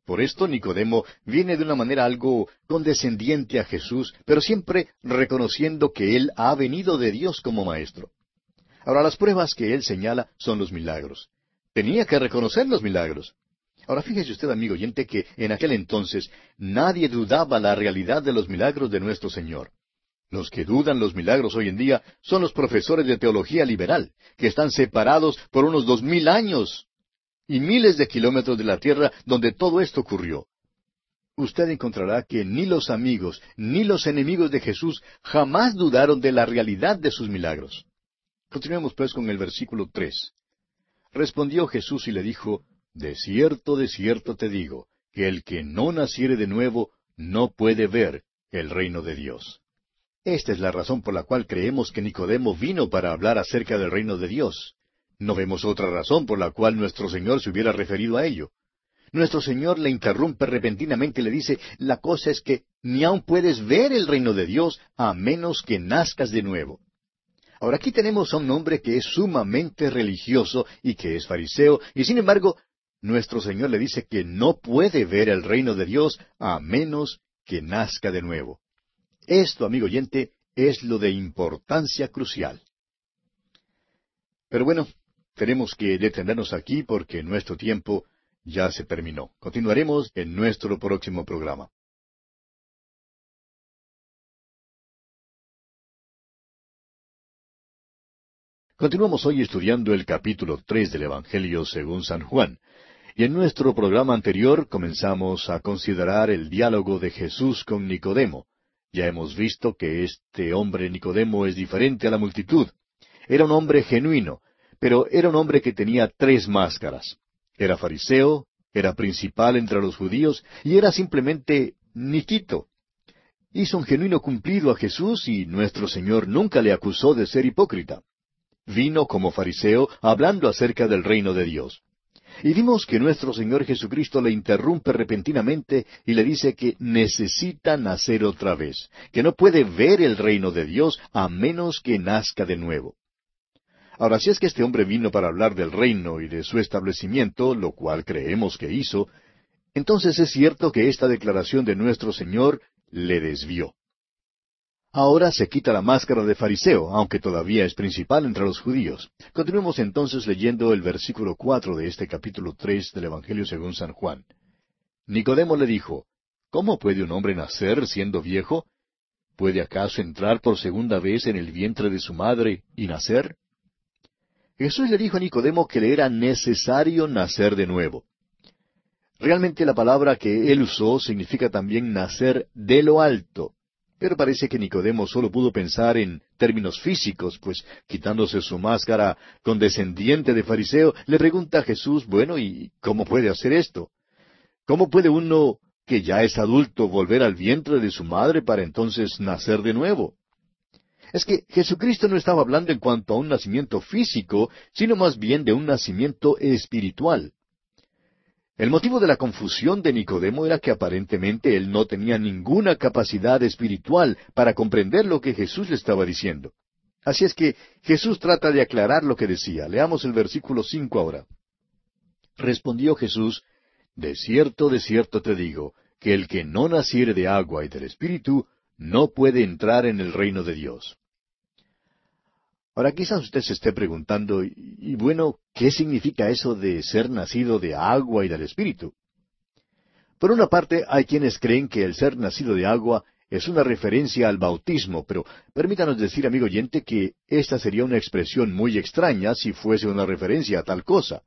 Por esto Nicodemo viene de una manera algo condescendiente a Jesús, pero siempre reconociendo que Él ha venido de Dios como Maestro. Ahora, las pruebas que él señala son los milagros. Tenía que reconocer los milagros. Ahora, fíjese usted, amigo oyente, que en aquel entonces nadie dudaba la realidad de los milagros de nuestro Señor. Los que dudan los milagros hoy en día son los profesores de teología liberal, que están separados por unos dos mil años y miles de kilómetros de la tierra donde todo esto ocurrió. Usted encontrará que ni los amigos ni los enemigos de Jesús jamás dudaron de la realidad de sus milagros. Continuemos pues con el versículo tres. Respondió Jesús y le dijo, De cierto, de cierto te digo, que el que no naciere de nuevo no puede ver el reino de Dios. Esta es la razón por la cual creemos que Nicodemo vino para hablar acerca del reino de Dios. No vemos otra razón por la cual nuestro Señor se hubiera referido a ello. Nuestro Señor le interrumpe repentinamente y le dice, la cosa es que ni aun puedes ver el reino de Dios a menos que nazcas de nuevo. Ahora aquí tenemos a un hombre que es sumamente religioso y que es fariseo, y sin embargo, nuestro Señor le dice que no puede ver el reino de Dios a menos que nazca de nuevo. Esto, amigo oyente, es lo de importancia crucial. Pero bueno, tenemos que detenernos aquí porque nuestro tiempo ya se terminó. Continuaremos en nuestro próximo programa. Continuamos hoy estudiando el capítulo tres del Evangelio según San Juan. Y en nuestro programa anterior comenzamos a considerar el diálogo de Jesús con Nicodemo. Ya hemos visto que este hombre Nicodemo es diferente a la multitud. Era un hombre genuino, pero era un hombre que tenía tres máscaras. Era fariseo, era principal entre los judíos y era simplemente Niquito. Hizo un genuino cumplido a Jesús y nuestro Señor nunca le acusó de ser hipócrita. Vino como fariseo hablando acerca del reino de Dios. Y vimos que nuestro Señor Jesucristo le interrumpe repentinamente y le dice que necesita nacer otra vez, que no puede ver el reino de Dios a menos que nazca de nuevo. Ahora, si es que este hombre vino para hablar del reino y de su establecimiento, lo cual creemos que hizo, entonces es cierto que esta declaración de nuestro Señor le desvió. Ahora se quita la máscara de fariseo, aunque todavía es principal entre los judíos. Continuemos entonces leyendo el versículo cuatro de este capítulo tres del Evangelio según San Juan. Nicodemo le dijo, ¿Cómo puede un hombre nacer siendo viejo? ¿Puede acaso entrar por segunda vez en el vientre de su madre y nacer? Jesús le dijo a Nicodemo que le era necesario nacer de nuevo. Realmente la palabra que él usó significa también nacer de lo alto. Pero parece que Nicodemo solo pudo pensar en términos físicos, pues quitándose su máscara condescendiente de fariseo, le pregunta a Jesús, bueno, ¿y cómo puede hacer esto? ¿Cómo puede uno que ya es adulto volver al vientre de su madre para entonces nacer de nuevo? es que Jesucristo no estaba hablando en cuanto a un nacimiento físico, sino más bien de un nacimiento espiritual. El motivo de la confusión de Nicodemo era que aparentemente él no tenía ninguna capacidad espiritual para comprender lo que Jesús le estaba diciendo. Así es que Jesús trata de aclarar lo que decía. Leamos el versículo cinco ahora. Respondió Jesús, De cierto, de cierto te digo, que el que no naciere de agua y del Espíritu, no puede entrar en el reino de Dios. Ahora quizás usted se esté preguntando, y, bueno, ¿qué significa eso de ser nacido de agua y del Espíritu? Por una parte, hay quienes creen que el ser nacido de agua es una referencia al bautismo, pero permítanos decir, amigo oyente, que esta sería una expresión muy extraña si fuese una referencia a tal cosa.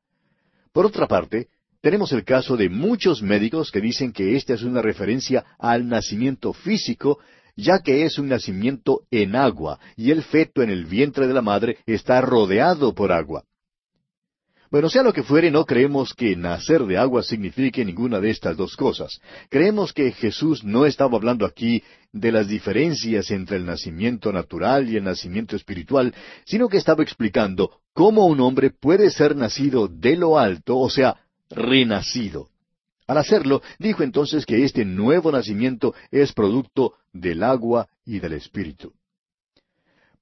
Por otra parte, tenemos el caso de muchos médicos que dicen que esta es una referencia al nacimiento físico ya que es un nacimiento en agua, y el feto en el vientre de la madre está rodeado por agua. Bueno, sea lo que fuere, no creemos que nacer de agua signifique ninguna de estas dos cosas. Creemos que Jesús no estaba hablando aquí de las diferencias entre el nacimiento natural y el nacimiento espiritual, sino que estaba explicando cómo un hombre puede ser nacido de lo alto, o sea, renacido. Al hacerlo, dijo entonces que este nuevo nacimiento es producto del agua y del Espíritu.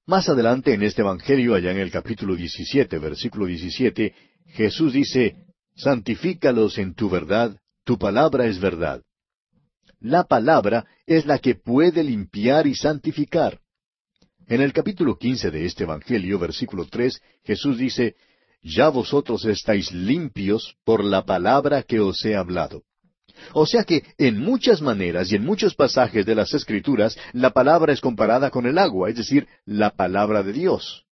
Más adelante en este Evangelio, allá en el capítulo 17, versículo 17, Jesús dice, Santifícalos en tu verdad, tu palabra es verdad. La palabra es la que puede limpiar y santificar. En el capítulo 15 de este Evangelio, versículo 3, Jesús dice, ya vosotros estáis limpios por la palabra que os he hablado. O sea que en muchas maneras y en muchos pasajes de las Escrituras la palabra es comparada con el agua, es decir, la palabra de Dios.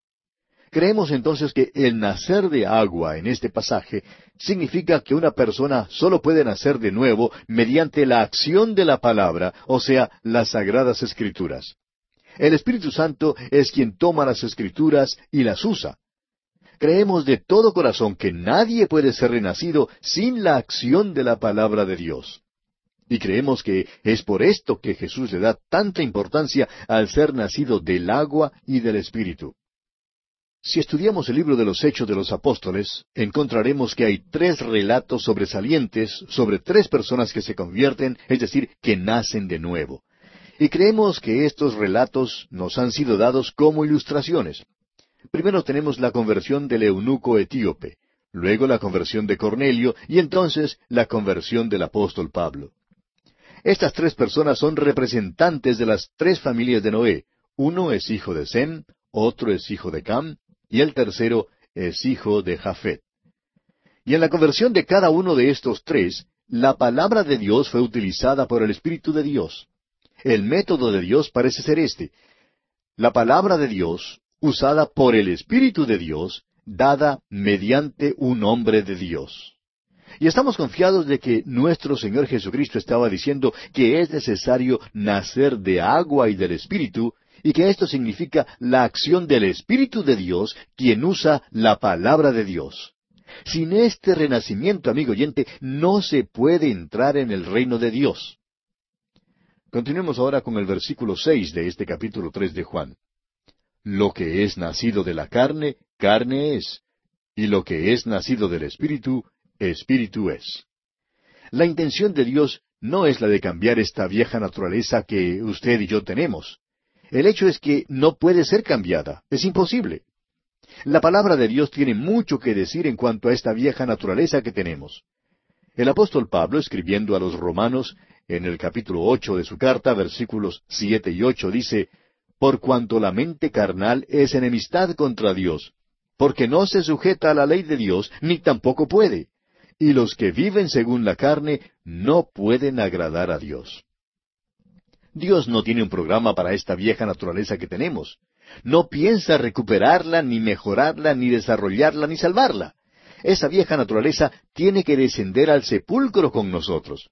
Creemos entonces que el nacer de agua en este pasaje significa que una persona solo puede nacer de nuevo mediante la acción de la palabra, o sea, las sagradas escrituras. El Espíritu Santo es quien toma las escrituras y las usa. Creemos de todo corazón que nadie puede ser renacido sin la acción de la palabra de Dios. Y creemos que es por esto que Jesús le da tanta importancia al ser nacido del agua y del Espíritu. Si estudiamos el libro de los Hechos de los Apóstoles, encontraremos que hay tres relatos sobresalientes sobre tres personas que se convierten, es decir, que nacen de nuevo. Y creemos que estos relatos nos han sido dados como ilustraciones. Primero tenemos la conversión del eunuco etíope, luego la conversión de Cornelio y entonces la conversión del apóstol Pablo. Estas tres personas son representantes de las tres familias de Noé. Uno es hijo de Sem, otro es hijo de Cam y el tercero es hijo de Jafet. Y en la conversión de cada uno de estos tres, la palabra de Dios fue utilizada por el Espíritu de Dios. El método de Dios parece ser este. La palabra de Dios, usada por el Espíritu de Dios, dada mediante un hombre de Dios. Y estamos confiados de que nuestro Señor Jesucristo estaba diciendo que es necesario nacer de agua y del Espíritu, y que esto significa la acción del Espíritu de Dios, quien usa la palabra de Dios. Sin este renacimiento, amigo oyente, no se puede entrar en el reino de Dios. Continuemos ahora con el versículo seis de este capítulo tres de Juan. Lo que es nacido de la carne, carne es, y lo que es nacido del Espíritu, Espíritu es. La intención de Dios no es la de cambiar esta vieja naturaleza que usted y yo tenemos. El hecho es que no puede ser cambiada. Es imposible. La palabra de Dios tiene mucho que decir en cuanto a esta vieja naturaleza que tenemos. El apóstol Pablo, escribiendo a los romanos, en el capítulo ocho de su carta, versículos siete y ocho, dice, Por cuanto la mente carnal es enemistad contra Dios, porque no se sujeta a la ley de Dios, ni tampoco puede. Y los que viven según la carne no pueden agradar a Dios. Dios no tiene un programa para esta vieja naturaleza que tenemos. No piensa recuperarla, ni mejorarla, ni desarrollarla, ni salvarla. Esa vieja naturaleza tiene que descender al sepulcro con nosotros.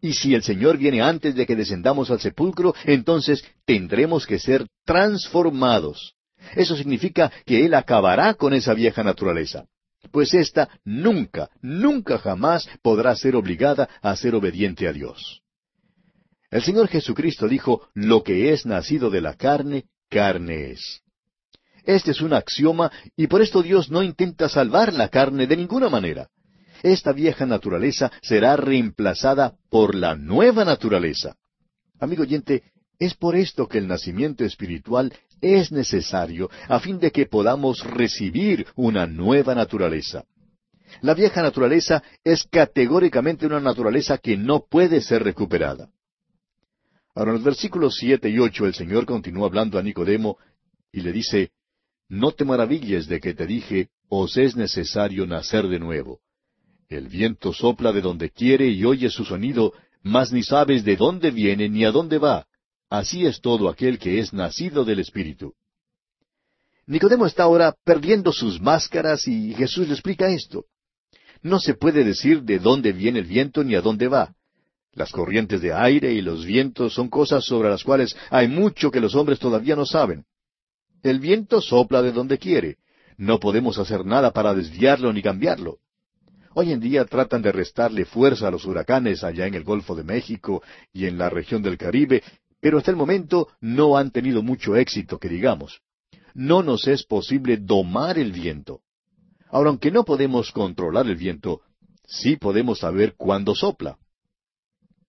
Y si el Señor viene antes de que descendamos al sepulcro, entonces tendremos que ser transformados. Eso significa que Él acabará con esa vieja naturaleza. Pues ésta nunca, nunca jamás podrá ser obligada a ser obediente a Dios. El Señor Jesucristo dijo, lo que es nacido de la carne, carne es. Este es un axioma y por esto Dios no intenta salvar la carne de ninguna manera. Esta vieja naturaleza será reemplazada por la nueva naturaleza. Amigo oyente, es por esto que el nacimiento espiritual es necesario a fin de que podamos recibir una nueva naturaleza. La vieja naturaleza es categóricamente una naturaleza que no puede ser recuperada. Ahora, en los versículos siete y ocho el Señor continúa hablando a Nicodemo y le dice, No te maravilles de que te dije, os es necesario nacer de nuevo. El viento sopla de donde quiere y oye su sonido, mas ni sabes de dónde viene ni a dónde va. Así es todo aquel que es nacido del Espíritu. Nicodemo está ahora perdiendo sus máscaras y Jesús le explica esto. No se puede decir de dónde viene el viento ni a dónde va. Las corrientes de aire y los vientos son cosas sobre las cuales hay mucho que los hombres todavía no saben. El viento sopla de donde quiere. No podemos hacer nada para desviarlo ni cambiarlo. Hoy en día tratan de restarle fuerza a los huracanes allá en el Golfo de México y en la región del Caribe, pero hasta el momento no han tenido mucho éxito, que digamos. No nos es posible domar el viento. Ahora, aunque no podemos controlar el viento, sí podemos saber cuándo sopla.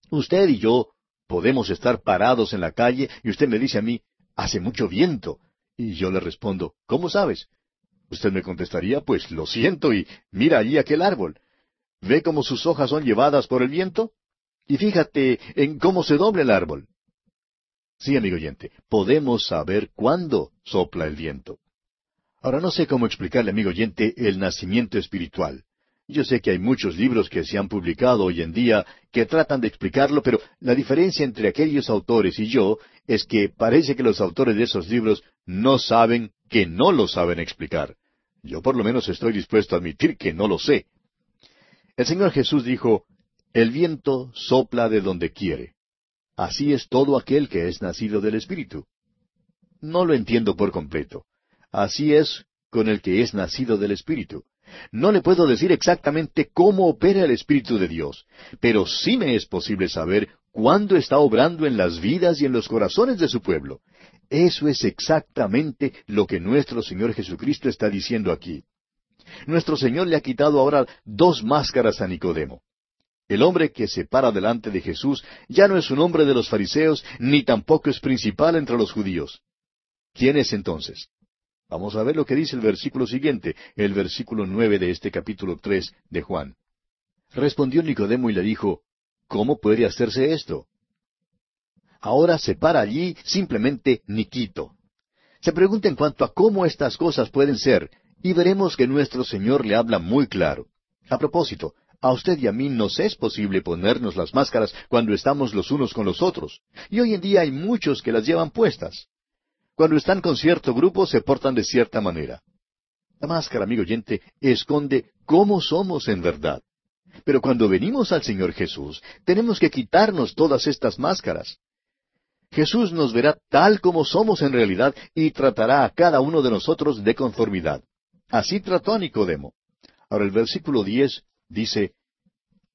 Usted y yo podemos estar parados en la calle y usted me dice a mí, hace mucho viento. Y yo le respondo, ¿cómo sabes? Usted me contestaría, pues lo siento y mira allí aquel árbol. ¿Ve cómo sus hojas son llevadas por el viento? Y fíjate en cómo se dobla el árbol. Sí, amigo oyente, podemos saber cuándo sopla el viento. Ahora no sé cómo explicarle, amigo oyente, el nacimiento espiritual. Yo sé que hay muchos libros que se han publicado hoy en día que tratan de explicarlo, pero la diferencia entre aquellos autores y yo es que parece que los autores de esos libros no saben que no lo saben explicar. Yo por lo menos estoy dispuesto a admitir que no lo sé. El Señor Jesús dijo, El viento sopla de donde quiere. Así es todo aquel que es nacido del Espíritu. No lo entiendo por completo. Así es con el que es nacido del Espíritu. No le puedo decir exactamente cómo opera el Espíritu de Dios, pero sí me es posible saber cuándo está obrando en las vidas y en los corazones de su pueblo. Eso es exactamente lo que nuestro Señor Jesucristo está diciendo aquí. Nuestro Señor le ha quitado ahora dos máscaras a Nicodemo. El hombre que se para delante de Jesús ya no es un hombre de los fariseos, ni tampoco es principal entre los judíos. ¿Quién es entonces? Vamos a ver lo que dice el versículo siguiente, el versículo nueve de este capítulo tres de Juan. Respondió Nicodemo y le dijo, ¿Cómo puede hacerse esto? Ahora se para allí simplemente Niquito. Se pregunta en cuanto a cómo estas cosas pueden ser, y veremos que nuestro Señor le habla muy claro. A propósito, a usted y a mí nos es posible ponernos las máscaras cuando estamos los unos con los otros, y hoy en día hay muchos que las llevan puestas. Cuando están con cierto grupo se portan de cierta manera. La máscara, amigo oyente, esconde cómo somos en verdad. Pero cuando venimos al Señor Jesús, tenemos que quitarnos todas estas máscaras. Jesús nos verá tal como somos en realidad y tratará a cada uno de nosotros de conformidad. Así trató a Nicodemo. Ahora el versículo diez dice,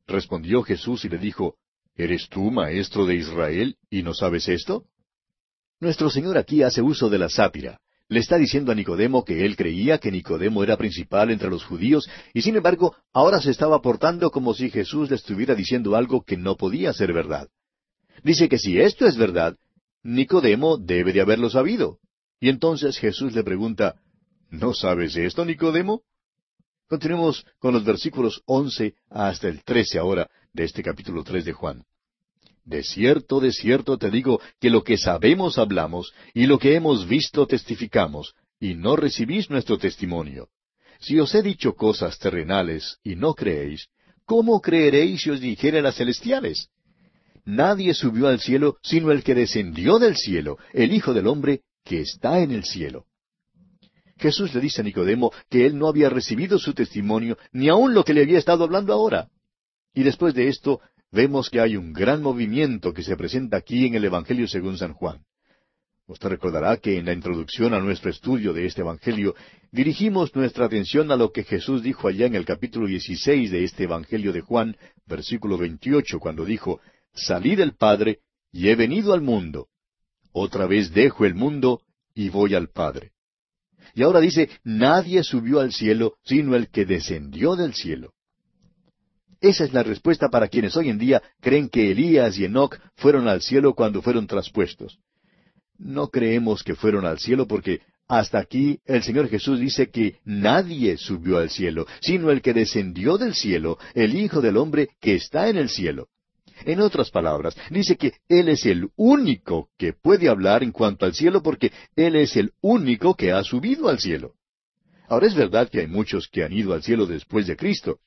Respondió Jesús y le dijo, ¿Eres tú maestro de Israel y no sabes esto? Nuestro Señor aquí hace uso de la sátira. Le está diciendo a Nicodemo que él creía que Nicodemo era principal entre los judíos, y sin embargo ahora se estaba portando como si Jesús le estuviera diciendo algo que no podía ser verdad. Dice que si esto es verdad, Nicodemo debe de haberlo sabido. Y entonces Jesús le pregunta, ¿No sabes esto, Nicodemo? Continuemos con los versículos once hasta el trece ahora de este capítulo tres de Juan. De cierto, de cierto te digo que lo que sabemos hablamos, y lo que hemos visto testificamos, y no recibís nuestro testimonio. Si os he dicho cosas terrenales y no creéis, ¿cómo creeréis si os dijere las celestiales? Nadie subió al cielo sino el que descendió del cielo, el Hijo del Hombre que está en el cielo. Jesús le dice a Nicodemo que él no había recibido su testimonio, ni aun lo que le había estado hablando ahora. Y después de esto, vemos que hay un gran movimiento que se presenta aquí en el Evangelio según San Juan. Usted recordará que en la introducción a nuestro estudio de este Evangelio dirigimos nuestra atención a lo que Jesús dijo allá en el capítulo 16 de este Evangelio de Juan, versículo 28, cuando dijo, Salí del Padre y he venido al mundo. Otra vez dejo el mundo y voy al Padre. Y ahora dice, nadie subió al cielo sino el que descendió del cielo. Esa es la respuesta para quienes hoy en día creen que Elías y Enoch fueron al cielo cuando fueron traspuestos. No creemos que fueron al cielo porque hasta aquí el Señor Jesús dice que nadie subió al cielo, sino el que descendió del cielo, el Hijo del Hombre que está en el cielo. En otras palabras, dice que Él es el único que puede hablar en cuanto al cielo porque Él es el único que ha subido al cielo. Ahora es verdad que hay muchos que han ido al cielo después de Cristo,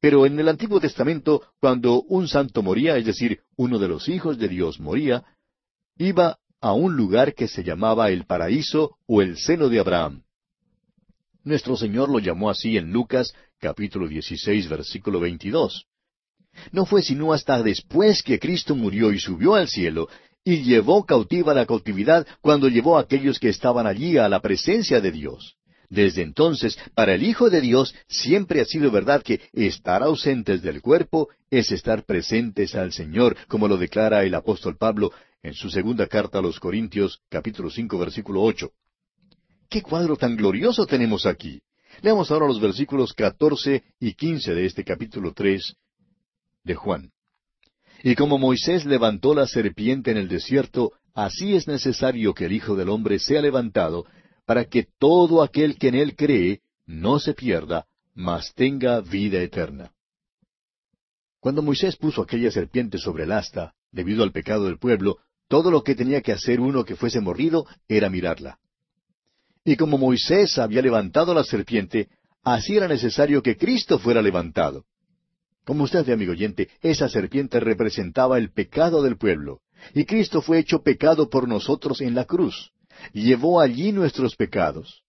pero en el Antiguo Testamento, cuando un santo moría, es decir, uno de los hijos de Dios moría, iba a un lugar que se llamaba el paraíso o el seno de Abraham. Nuestro Señor lo llamó así en Lucas capítulo 16 versículo 22. No fue sino hasta después que Cristo murió y subió al cielo y llevó cautiva la cautividad cuando llevó a aquellos que estaban allí a la presencia de Dios. Desde entonces, para el Hijo de Dios siempre ha sido verdad que estar ausentes del cuerpo es estar presentes al Señor, como lo declara el apóstol Pablo en su segunda carta a los Corintios, capítulo cinco, versículo ocho. ¿Qué cuadro tan glorioso tenemos aquí? Leamos ahora los versículos catorce y quince de este capítulo tres de Juan. Y como Moisés levantó la serpiente en el desierto, así es necesario que el Hijo del Hombre sea levantado, para que todo aquel que en él cree no se pierda, mas tenga vida eterna. Cuando Moisés puso aquella serpiente sobre el asta, debido al pecado del pueblo, todo lo que tenía que hacer uno que fuese morrido era mirarla. Y como Moisés había levantado la serpiente, así era necesario que Cristo fuera levantado. Como usted ve, amigo oyente, esa serpiente representaba el pecado del pueblo, y Cristo fue hecho pecado por nosotros en la cruz llevó allí nuestros pecados.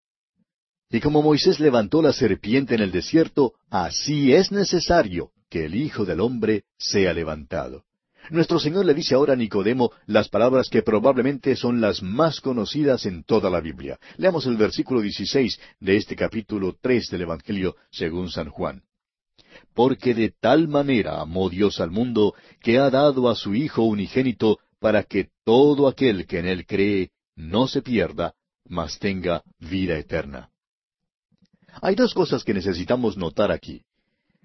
Y como Moisés levantó la serpiente en el desierto, así es necesario que el Hijo del Hombre sea levantado. Nuestro Señor le dice ahora a Nicodemo las palabras que probablemente son las más conocidas en toda la Biblia. Leamos el versículo 16 de este capítulo 3 del Evangelio según San Juan. Porque de tal manera amó Dios al mundo que ha dado a su Hijo unigénito para que todo aquel que en él cree no se pierda, mas tenga vida eterna. Hay dos cosas que necesitamos notar aquí.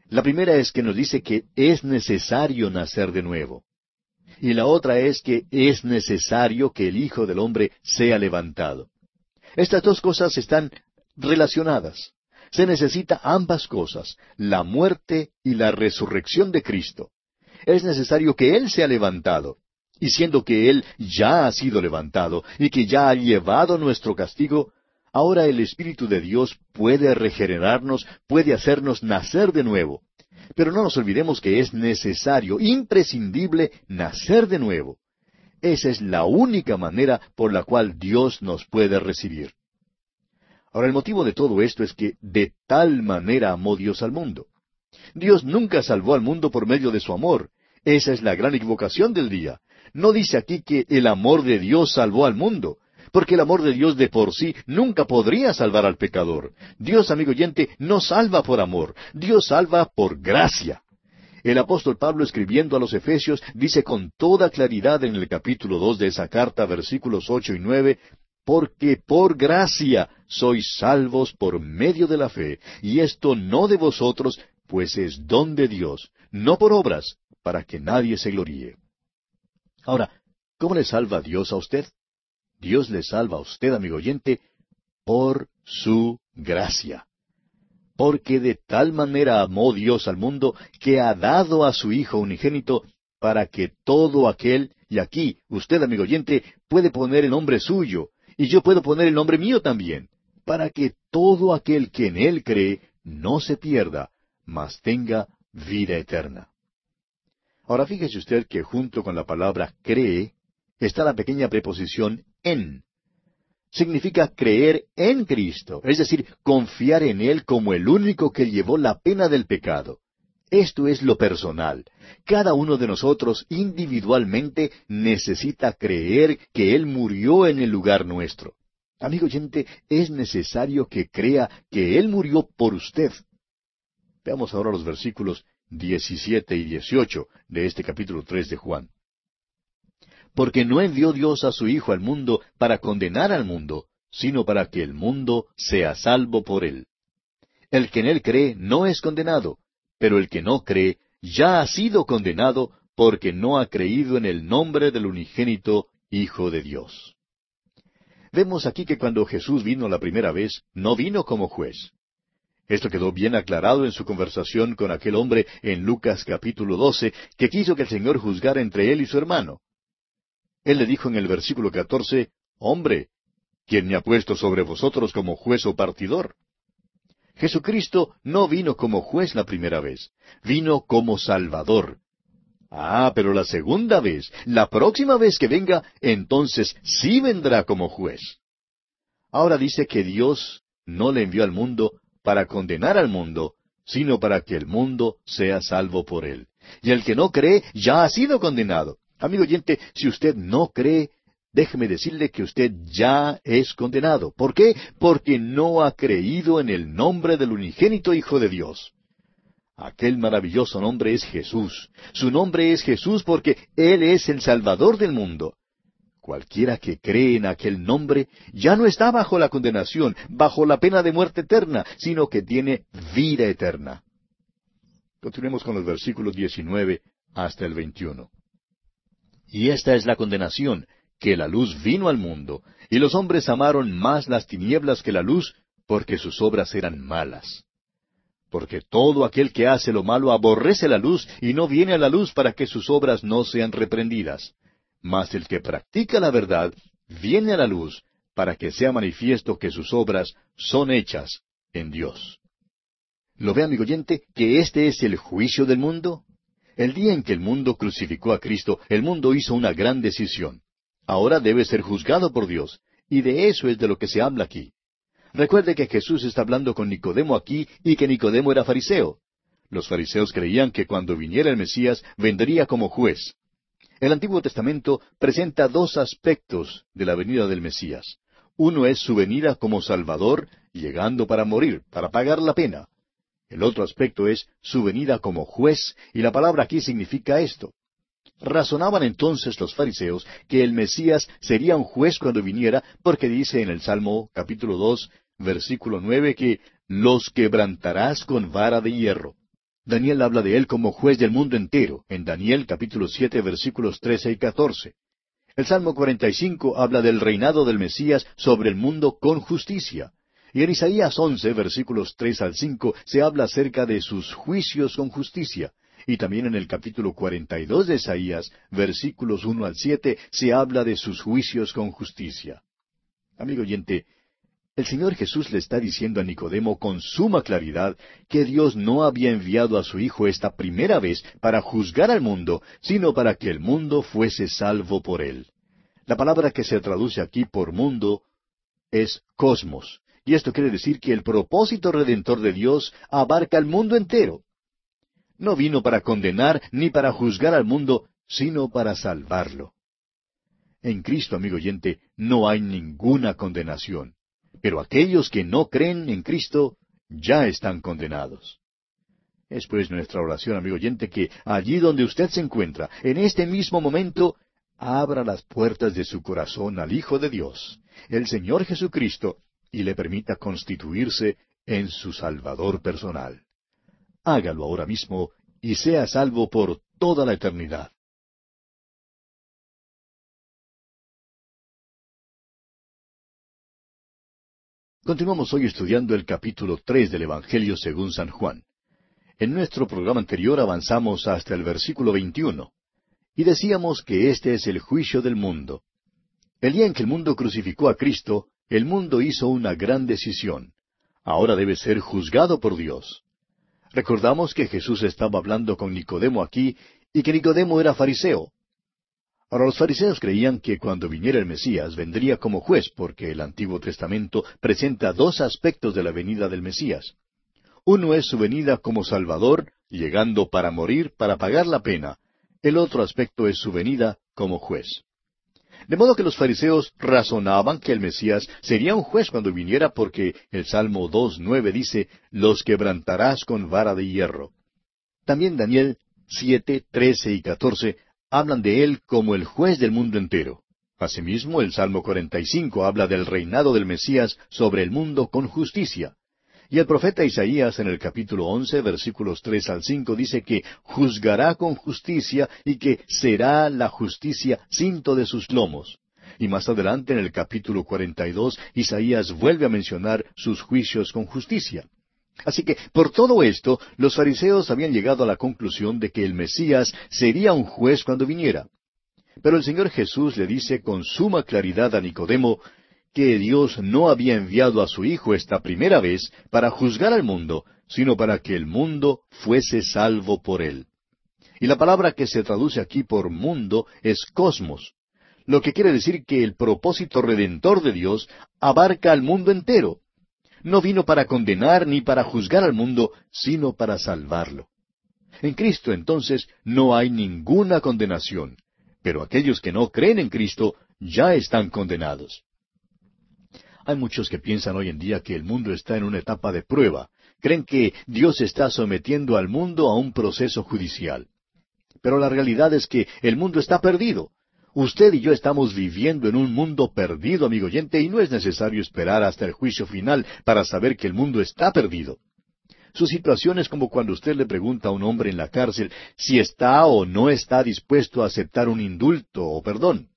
La primera es que nos dice que es necesario nacer de nuevo. Y la otra es que es necesario que el Hijo del Hombre sea levantado. Estas dos cosas están relacionadas. Se necesita ambas cosas, la muerte y la resurrección de Cristo. Es necesario que Él sea levantado. Y siendo que Él ya ha sido levantado y que ya ha llevado nuestro castigo, ahora el Espíritu de Dios puede regenerarnos, puede hacernos nacer de nuevo. Pero no nos olvidemos que es necesario, imprescindible, nacer de nuevo. Esa es la única manera por la cual Dios nos puede recibir. Ahora el motivo de todo esto es que de tal manera amó Dios al mundo. Dios nunca salvó al mundo por medio de su amor. Esa es la gran equivocación del día. No dice aquí que el amor de Dios salvó al mundo, porque el amor de Dios de por sí nunca podría salvar al pecador. Dios, amigo oyente, no salva por amor, Dios salva por gracia. El apóstol Pablo escribiendo a los Efesios dice con toda claridad en el capítulo dos de esa carta, versículos ocho y nueve, porque por gracia sois salvos por medio de la fe, y esto no de vosotros, pues es don de Dios, no por obras, para que nadie se gloríe. Ahora, ¿cómo le salva Dios a usted? Dios le salva a usted, amigo oyente, por su gracia. Porque de tal manera amó Dios al mundo que ha dado a su Hijo unigénito para que todo aquel, y aquí usted, amigo oyente, puede poner el nombre suyo, y yo puedo poner el nombre mío también, para que todo aquel que en Él cree no se pierda, mas tenga vida eterna. Ahora fíjese usted que junto con la palabra cree está la pequeña preposición en. Significa creer en Cristo, es decir, confiar en Él como el único que llevó la pena del pecado. Esto es lo personal. Cada uno de nosotros individualmente necesita creer que Él murió en el lugar nuestro. Amigo oyente, es necesario que crea que Él murió por usted. Veamos ahora los versículos 17 y 18 de este capítulo 3 de Juan. Porque no envió Dios a su Hijo al mundo para condenar al mundo, sino para que el mundo sea salvo por él. El que en él cree no es condenado, pero el que no cree ya ha sido condenado porque no ha creído en el nombre del unigénito Hijo de Dios. Vemos aquí que cuando Jesús vino la primera vez, no vino como juez. Esto quedó bien aclarado en su conversación con aquel hombre en Lucas capítulo 12, que quiso que el Señor juzgara entre él y su hermano. Él le dijo en el versículo 14, Hombre, ¿quién me ha puesto sobre vosotros como juez o partidor? Jesucristo no vino como juez la primera vez, vino como Salvador. Ah, pero la segunda vez, la próxima vez que venga, entonces sí vendrá como juez. Ahora dice que Dios no le envió al mundo para condenar al mundo, sino para que el mundo sea salvo por él. Y el que no cree ya ha sido condenado. Amigo oyente, si usted no cree, déjeme decirle que usted ya es condenado. ¿Por qué? Porque no ha creído en el nombre del unigénito Hijo de Dios. Aquel maravilloso nombre es Jesús. Su nombre es Jesús porque Él es el Salvador del mundo. Cualquiera que cree en aquel nombre ya no está bajo la condenación, bajo la pena de muerte eterna, sino que tiene vida eterna. Continuemos con los versículos 19 hasta el 21. Y esta es la condenación, que la luz vino al mundo, y los hombres amaron más las tinieblas que la luz, porque sus obras eran malas. Porque todo aquel que hace lo malo aborrece la luz y no viene a la luz para que sus obras no sean reprendidas mas el que practica la verdad viene a la luz para que sea manifiesto que sus obras son hechas en Dios. ¿Lo ve, amigo oyente, que este es el juicio del mundo? El día en que el mundo crucificó a Cristo, el mundo hizo una gran decisión. Ahora debe ser juzgado por Dios, y de eso es de lo que se habla aquí. Recuerde que Jesús está hablando con Nicodemo aquí y que Nicodemo era fariseo. Los fariseos creían que cuando viniera el Mesías vendría como juez. El Antiguo Testamento presenta dos aspectos de la venida del Mesías. Uno es su venida como Salvador, llegando para morir, para pagar la pena. El otro aspecto es su venida como juez, y la palabra aquí significa esto. Razonaban entonces los fariseos que el Mesías sería un juez cuando viniera, porque dice en el Salmo capítulo dos, versículo nueve, que los quebrantarás con vara de hierro. Daniel habla de él como juez del mundo entero, en Daniel capítulo siete, versículos trece y catorce. El Salmo 45 habla del reinado del Mesías sobre el mundo con justicia. Y en Isaías 11, versículos 3 al 5, se habla acerca de sus juicios con justicia. Y también en el capítulo 42 de Isaías, versículos 1 al 7, se habla de sus juicios con justicia. Amigo oyente, el Señor Jesús le está diciendo a Nicodemo con suma claridad que Dios no había enviado a su Hijo esta primera vez para juzgar al mundo, sino para que el mundo fuese salvo por él. La palabra que se traduce aquí por mundo es cosmos, y esto quiere decir que el propósito redentor de Dios abarca el mundo entero. No vino para condenar ni para juzgar al mundo, sino para salvarlo. En Cristo, amigo oyente, no hay ninguna condenación. Pero aquellos que no creen en Cristo ya están condenados. Es pues nuestra oración, amigo oyente, que allí donde usted se encuentra, en este mismo momento, abra las puertas de su corazón al Hijo de Dios, el Señor Jesucristo, y le permita constituirse en su Salvador personal. Hágalo ahora mismo y sea salvo por toda la eternidad. Continuamos hoy estudiando el capítulo tres del Evangelio según San Juan. En nuestro programa anterior avanzamos hasta el versículo 21 y decíamos que este es el juicio del mundo. El día en que el mundo crucificó a Cristo, el mundo hizo una gran decisión. Ahora debe ser juzgado por Dios. Recordamos que Jesús estaba hablando con Nicodemo aquí y que Nicodemo era fariseo. Ahora los fariseos creían que cuando viniera el Mesías vendría como juez porque el Antiguo Testamento presenta dos aspectos de la venida del Mesías. Uno es su venida como Salvador, llegando para morir, para pagar la pena. El otro aspecto es su venida como juez. De modo que los fariseos razonaban que el Mesías sería un juez cuando viniera porque el Salmo 2.9 dice, los quebrantarás con vara de hierro. También Daniel 7, 13 y 14 hablan de él como el juez del mundo entero. Asimismo, el Salmo 45 habla del reinado del Mesías sobre el mundo con justicia. Y el profeta Isaías en el capítulo once, versículos tres al cinco, dice que juzgará con justicia y que será la justicia cinto de sus lomos. Y más adelante en el capítulo cuarenta y dos, Isaías vuelve a mencionar sus juicios con justicia. Así que, por todo esto, los fariseos habían llegado a la conclusión de que el Mesías sería un juez cuando viniera. Pero el Señor Jesús le dice con suma claridad a Nicodemo que Dios no había enviado a su Hijo esta primera vez para juzgar al mundo, sino para que el mundo fuese salvo por él. Y la palabra que se traduce aquí por mundo es cosmos, lo que quiere decir que el propósito redentor de Dios abarca al mundo entero. No vino para condenar ni para juzgar al mundo, sino para salvarlo. En Cristo entonces no hay ninguna condenación, pero aquellos que no creen en Cristo ya están condenados. Hay muchos que piensan hoy en día que el mundo está en una etapa de prueba. Creen que Dios está sometiendo al mundo a un proceso judicial. Pero la realidad es que el mundo está perdido. Usted y yo estamos viviendo en un mundo perdido, amigo oyente, y no es necesario esperar hasta el juicio final para saber que el mundo está perdido. Su situación es como cuando usted le pregunta a un hombre en la cárcel si está o no está dispuesto a aceptar un indulto o perdón.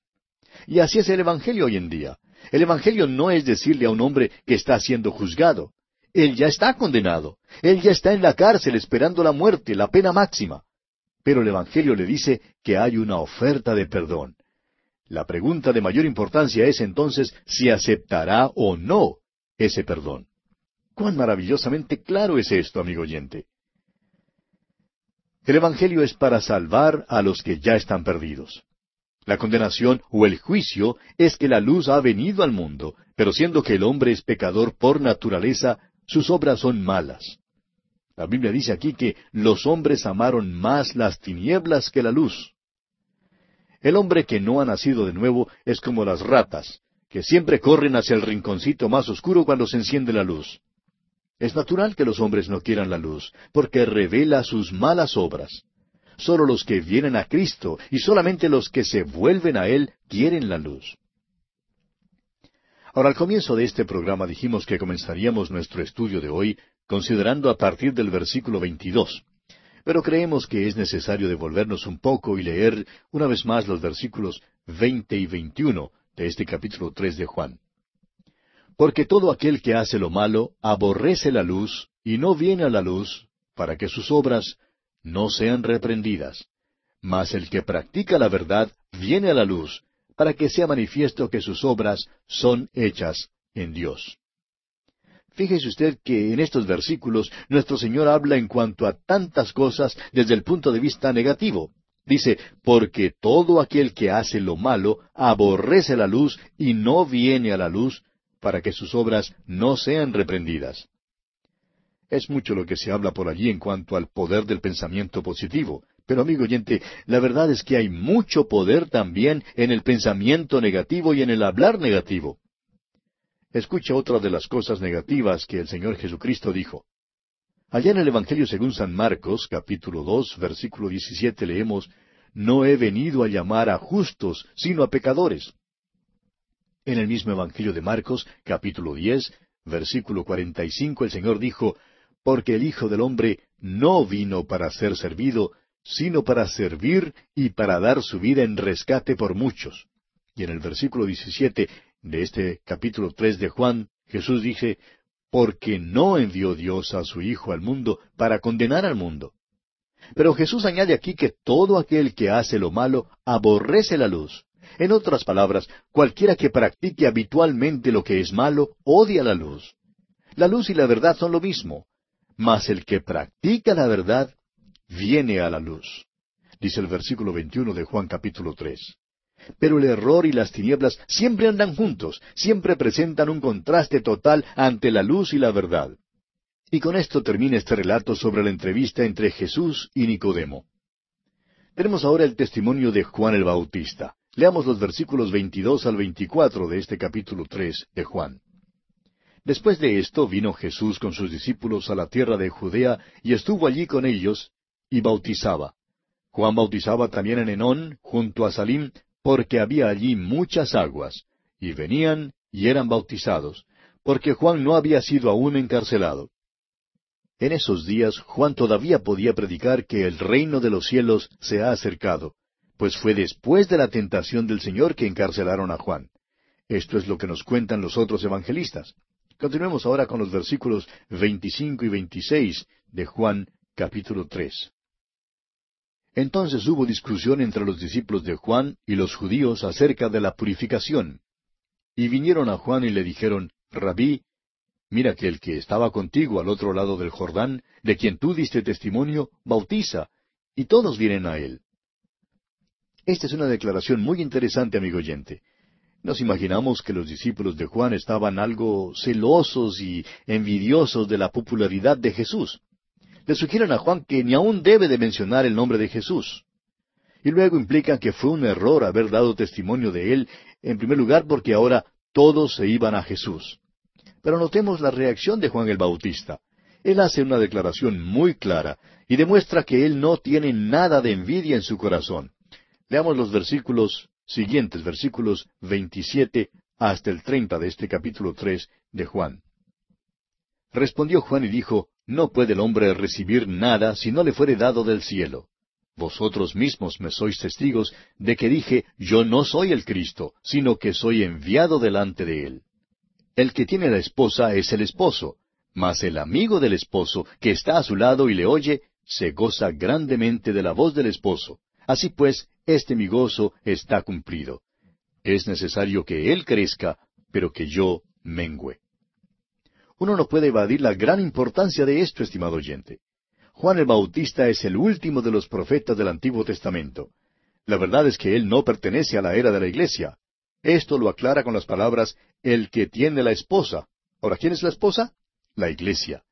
Y así es el Evangelio hoy en día. El Evangelio no es decirle a un hombre que está siendo juzgado. Él ya está condenado. Él ya está en la cárcel esperando la muerte, la pena máxima. Pero el Evangelio le dice que hay una oferta de perdón. La pregunta de mayor importancia es entonces si aceptará o no ese perdón. Cuán maravillosamente claro es esto, amigo oyente. El Evangelio es para salvar a los que ya están perdidos. La condenación o el juicio es que la luz ha venido al mundo, pero siendo que el hombre es pecador por naturaleza, sus obras son malas. La Biblia dice aquí que los hombres amaron más las tinieblas que la luz. El hombre que no ha nacido de nuevo es como las ratas, que siempre corren hacia el rinconcito más oscuro cuando se enciende la luz. Es natural que los hombres no quieran la luz, porque revela sus malas obras. Solo los que vienen a Cristo y solamente los que se vuelven a Él quieren la luz. Ahora, al comienzo de este programa dijimos que comenzaríamos nuestro estudio de hoy considerando a partir del versículo 22. Pero creemos que es necesario devolvernos un poco y leer una vez más los versículos 20 y 21 de este capítulo 3 de Juan. Porque todo aquel que hace lo malo aborrece la luz y no viene a la luz para que sus obras no sean reprendidas. Mas el que practica la verdad viene a la luz para que sea manifiesto que sus obras son hechas en Dios. Fíjese usted que en estos versículos nuestro Señor habla en cuanto a tantas cosas desde el punto de vista negativo. Dice, porque todo aquel que hace lo malo aborrece la luz y no viene a la luz para que sus obras no sean reprendidas. Es mucho lo que se habla por allí en cuanto al poder del pensamiento positivo, pero amigo oyente, la verdad es que hay mucho poder también en el pensamiento negativo y en el hablar negativo. Escucha otra de las cosas negativas que el Señor Jesucristo dijo. Allá en el Evangelio según San Marcos, capítulo dos, versículo diecisiete, leemos, No he venido a llamar a justos, sino a pecadores. En el mismo Evangelio de Marcos, capítulo diez, versículo cuarenta y cinco, el Señor dijo, Porque el Hijo del Hombre no vino para ser servido, sino para servir y para dar su vida en rescate por muchos. Y en el versículo 17 de este capítulo 3 de Juan, Jesús dice, porque no envió Dios a su Hijo al mundo para condenar al mundo. Pero Jesús añade aquí que todo aquel que hace lo malo aborrece la luz. En otras palabras, cualquiera que practique habitualmente lo que es malo odia la luz. La luz y la verdad son lo mismo, mas el que practica la verdad viene a la luz. Dice el versículo 21 de Juan capítulo 3. Pero el error y las tinieblas siempre andan juntos, siempre presentan un contraste total ante la luz y la verdad. Y con esto termina este relato sobre la entrevista entre Jesús y Nicodemo. Tenemos ahora el testimonio de Juan el Bautista. Leamos los versículos 22 al 24 de este capítulo 3 de Juan. Después de esto vino Jesús con sus discípulos a la tierra de Judea y estuvo allí con ellos y bautizaba. Juan bautizaba también en Enón, junto a Salim, porque había allí muchas aguas, y venían y eran bautizados, porque Juan no había sido aún encarcelado. En esos días Juan todavía podía predicar que el reino de los cielos se ha acercado, pues fue después de la tentación del Señor que encarcelaron a Juan. Esto es lo que nos cuentan los otros evangelistas. Continuemos ahora con los versículos 25 y 26 de Juan capítulo 3. Entonces hubo discusión entre los discípulos de Juan y los judíos acerca de la purificación. Y vinieron a Juan y le dijeron, Rabí, mira que el que estaba contigo al otro lado del Jordán, de quien tú diste testimonio, bautiza, y todos vienen a él. Esta es una declaración muy interesante, amigo oyente. Nos imaginamos que los discípulos de Juan estaban algo celosos y envidiosos de la popularidad de Jesús le sugieren a Juan que ni aún debe de mencionar el nombre de Jesús. Y luego implican que fue un error haber dado testimonio de él, en primer lugar porque ahora todos se iban a Jesús. Pero notemos la reacción de Juan el Bautista. Él hace una declaración muy clara y demuestra que él no tiene nada de envidia en su corazón. Leamos los versículos siguientes, versículos 27 hasta el 30 de este capítulo 3 de Juan. Respondió Juan y dijo, no puede el hombre recibir nada si no le fuere dado del cielo. Vosotros mismos me sois testigos de que dije, yo no soy el Cristo, sino que soy enviado delante de él. El que tiene la esposa es el esposo, mas el amigo del esposo, que está a su lado y le oye, se goza grandemente de la voz del esposo. Así pues, este mi gozo está cumplido. Es necesario que él crezca, pero que yo mengüe. Uno no puede evadir la gran importancia de esto, estimado oyente. Juan el Bautista es el último de los profetas del Antiguo Testamento. La verdad es que él no pertenece a la era de la iglesia. Esto lo aclara con las palabras, el que tiene la esposa. Ahora, ¿quién es la esposa? La iglesia.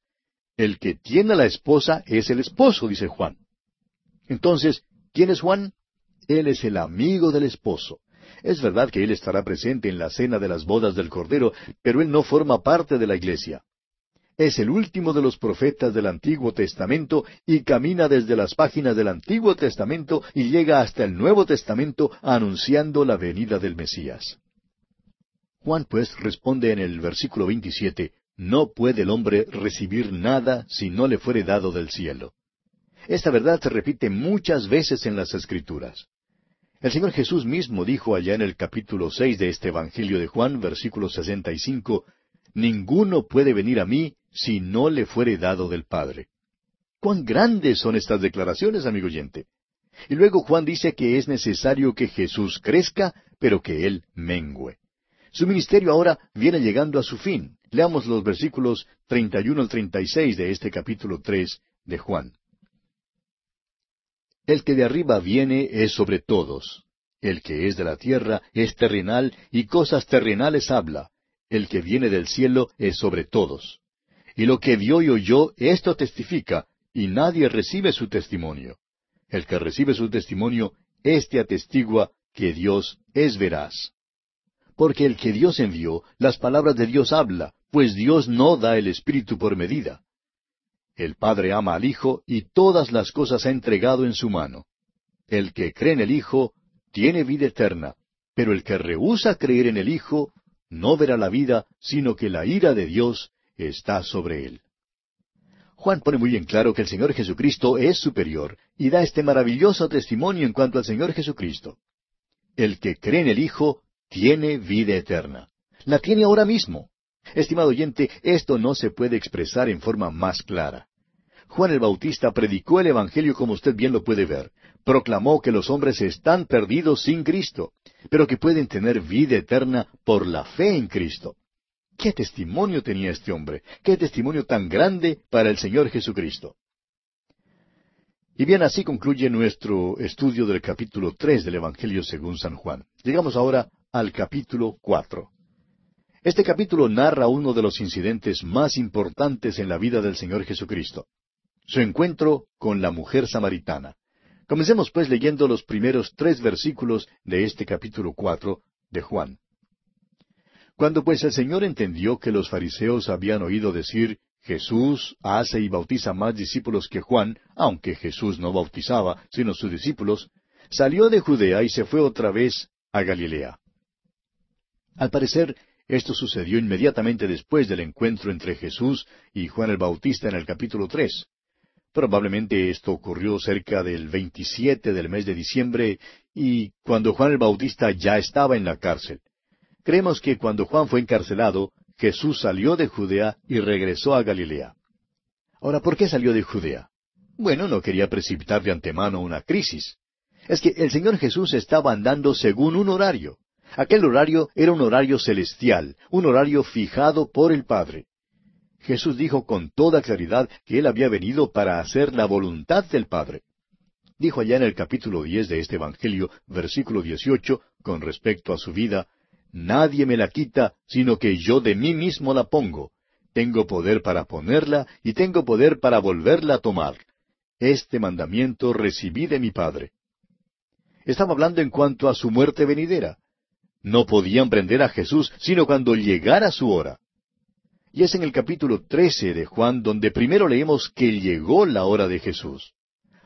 El que tiene la esposa es el esposo, dice Juan. Entonces, ¿quién es Juan? Él es el amigo del esposo. Es verdad que Él estará presente en la cena de las bodas del Cordero, pero Él no forma parte de la iglesia. Es el último de los profetas del Antiguo Testamento y camina desde las páginas del Antiguo Testamento y llega hasta el Nuevo Testamento anunciando la venida del Mesías. Juan pues responde en el versículo 27, No puede el hombre recibir nada si no le fuere dado del cielo. Esta verdad se repite muchas veces en las Escrituras. El Señor Jesús mismo dijo allá en el capítulo seis de este Evangelio de Juan, versículo sesenta y cinco, Ninguno puede venir a mí si no le fuere dado del Padre. Cuán grandes son estas declaraciones, amigo oyente. Y luego Juan dice que es necesario que Jesús crezca, pero que Él mengüe. Su ministerio ahora viene llegando a su fin. Leamos los versículos 31 al 36 de este capítulo 3 de Juan. El que de arriba viene es sobre todos. El que es de la tierra es terrenal y cosas terrenales habla. El que viene del cielo es sobre todos. Y lo que vio y oyó, esto testifica, y nadie recibe su testimonio. El que recibe su testimonio, éste atestigua que Dios es veraz. Porque el que Dios envió, las palabras de Dios habla, pues Dios no da el Espíritu por medida. El Padre ama al Hijo y todas las cosas ha entregado en su mano. El que cree en el Hijo tiene vida eterna, pero el que rehúsa creer en el Hijo no verá la vida, sino que la ira de Dios está sobre él. Juan pone muy en claro que el Señor Jesucristo es superior y da este maravilloso testimonio en cuanto al Señor Jesucristo. El que cree en el Hijo tiene vida eterna. La tiene ahora mismo. Estimado oyente, esto no se puede expresar en forma más clara. Juan el Bautista predicó el Evangelio como usted bien lo puede ver. Proclamó que los hombres están perdidos sin Cristo, pero que pueden tener vida eterna por la fe en Cristo. ¿Qué testimonio tenía este hombre? ¿Qué testimonio tan grande para el Señor Jesucristo? Y bien, así concluye nuestro estudio del capítulo tres del Evangelio según San Juan. Llegamos ahora al capítulo cuatro. Este capítulo narra uno de los incidentes más importantes en la vida del Señor Jesucristo, su encuentro con la mujer samaritana. Comencemos pues leyendo los primeros tres versículos de este capítulo cuatro de Juan. Cuando pues el Señor entendió que los fariseos habían oído decir, Jesús hace y bautiza más discípulos que Juan, aunque Jesús no bautizaba, sino sus discípulos, salió de Judea y se fue otra vez a Galilea. Al parecer, esto sucedió inmediatamente después del encuentro entre Jesús y Juan el Bautista en el capítulo tres. Probablemente esto ocurrió cerca del 27 del mes de diciembre y cuando Juan el Bautista ya estaba en la cárcel. Creemos que cuando Juan fue encarcelado, Jesús salió de Judea y regresó a Galilea. Ahora, ¿por qué salió de Judea? Bueno, no quería precipitar de antemano una crisis. Es que el Señor Jesús estaba andando según un horario. Aquel horario era un horario celestial, un horario fijado por el Padre. Jesús dijo con toda claridad que Él había venido para hacer la voluntad del Padre. Dijo allá en el capítulo diez de este Evangelio, versículo dieciocho, con respecto a su vida, Nadie me la quita, sino que yo de mí mismo la pongo. Tengo poder para ponerla y tengo poder para volverla a tomar. Este mandamiento recibí de mi Padre. Estaba hablando en cuanto a su muerte venidera. No podían prender a Jesús sino cuando llegara su hora. Y es en el capítulo trece de Juan donde primero leemos que llegó la hora de Jesús.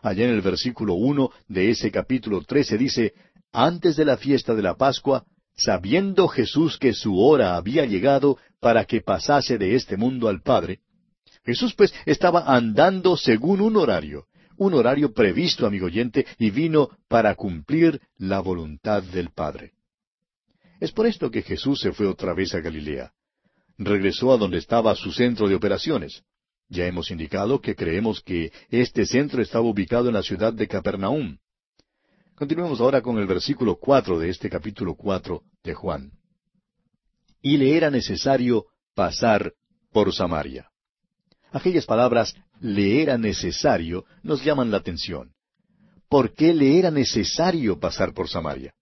Allá en el versículo uno de ese capítulo trece dice, antes de la fiesta de la Pascua, sabiendo Jesús que su hora había llegado para que pasase de este mundo al Padre, Jesús pues estaba andando según un horario, un horario previsto, amigo oyente, y vino para cumplir la voluntad del Padre. Es por esto que Jesús se fue otra vez a Galilea. Regresó a donde estaba su centro de operaciones. Ya hemos indicado que creemos que este centro estaba ubicado en la ciudad de Capernaum. Continuemos ahora con el versículo cuatro de este capítulo cuatro de Juan. Y le era necesario pasar por Samaria. Aquellas palabras le era necesario nos llaman la atención. ¿Por qué le era necesario pasar por Samaria?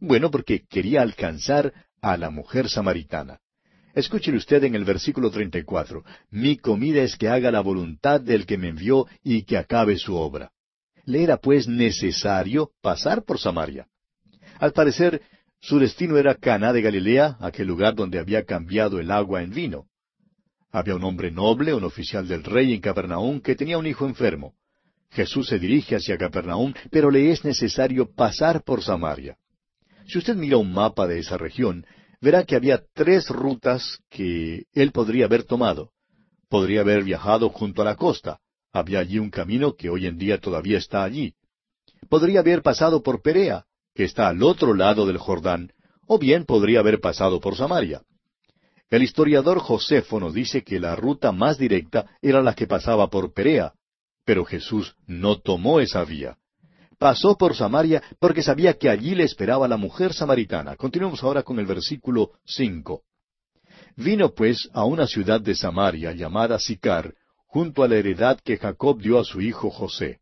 Bueno, porque quería alcanzar a la mujer samaritana. Escúchele usted en el versículo 34. Mi comida es que haga la voluntad del que me envió y que acabe su obra. Le era pues necesario pasar por Samaria. Al parecer, su destino era Cana de Galilea, aquel lugar donde había cambiado el agua en vino. Había un hombre noble, un oficial del rey en Capernaum, que tenía un hijo enfermo. Jesús se dirige hacia Capernaum, pero le es necesario pasar por Samaria. Si usted mira un mapa de esa región, verá que había tres rutas que él podría haber tomado. Podría haber viajado junto a la costa. Había allí un camino que hoy en día todavía está allí. Podría haber pasado por Perea, que está al otro lado del Jordán, o bien podría haber pasado por Samaria. El historiador Josefo nos dice que la ruta más directa era la que pasaba por Perea, pero Jesús no tomó esa vía. Pasó por Samaria porque sabía que allí le esperaba la mujer samaritana. Continuemos ahora con el versículo cinco. Vino pues a una ciudad de Samaria llamada Sicar, junto a la heredad que Jacob dio a su hijo José.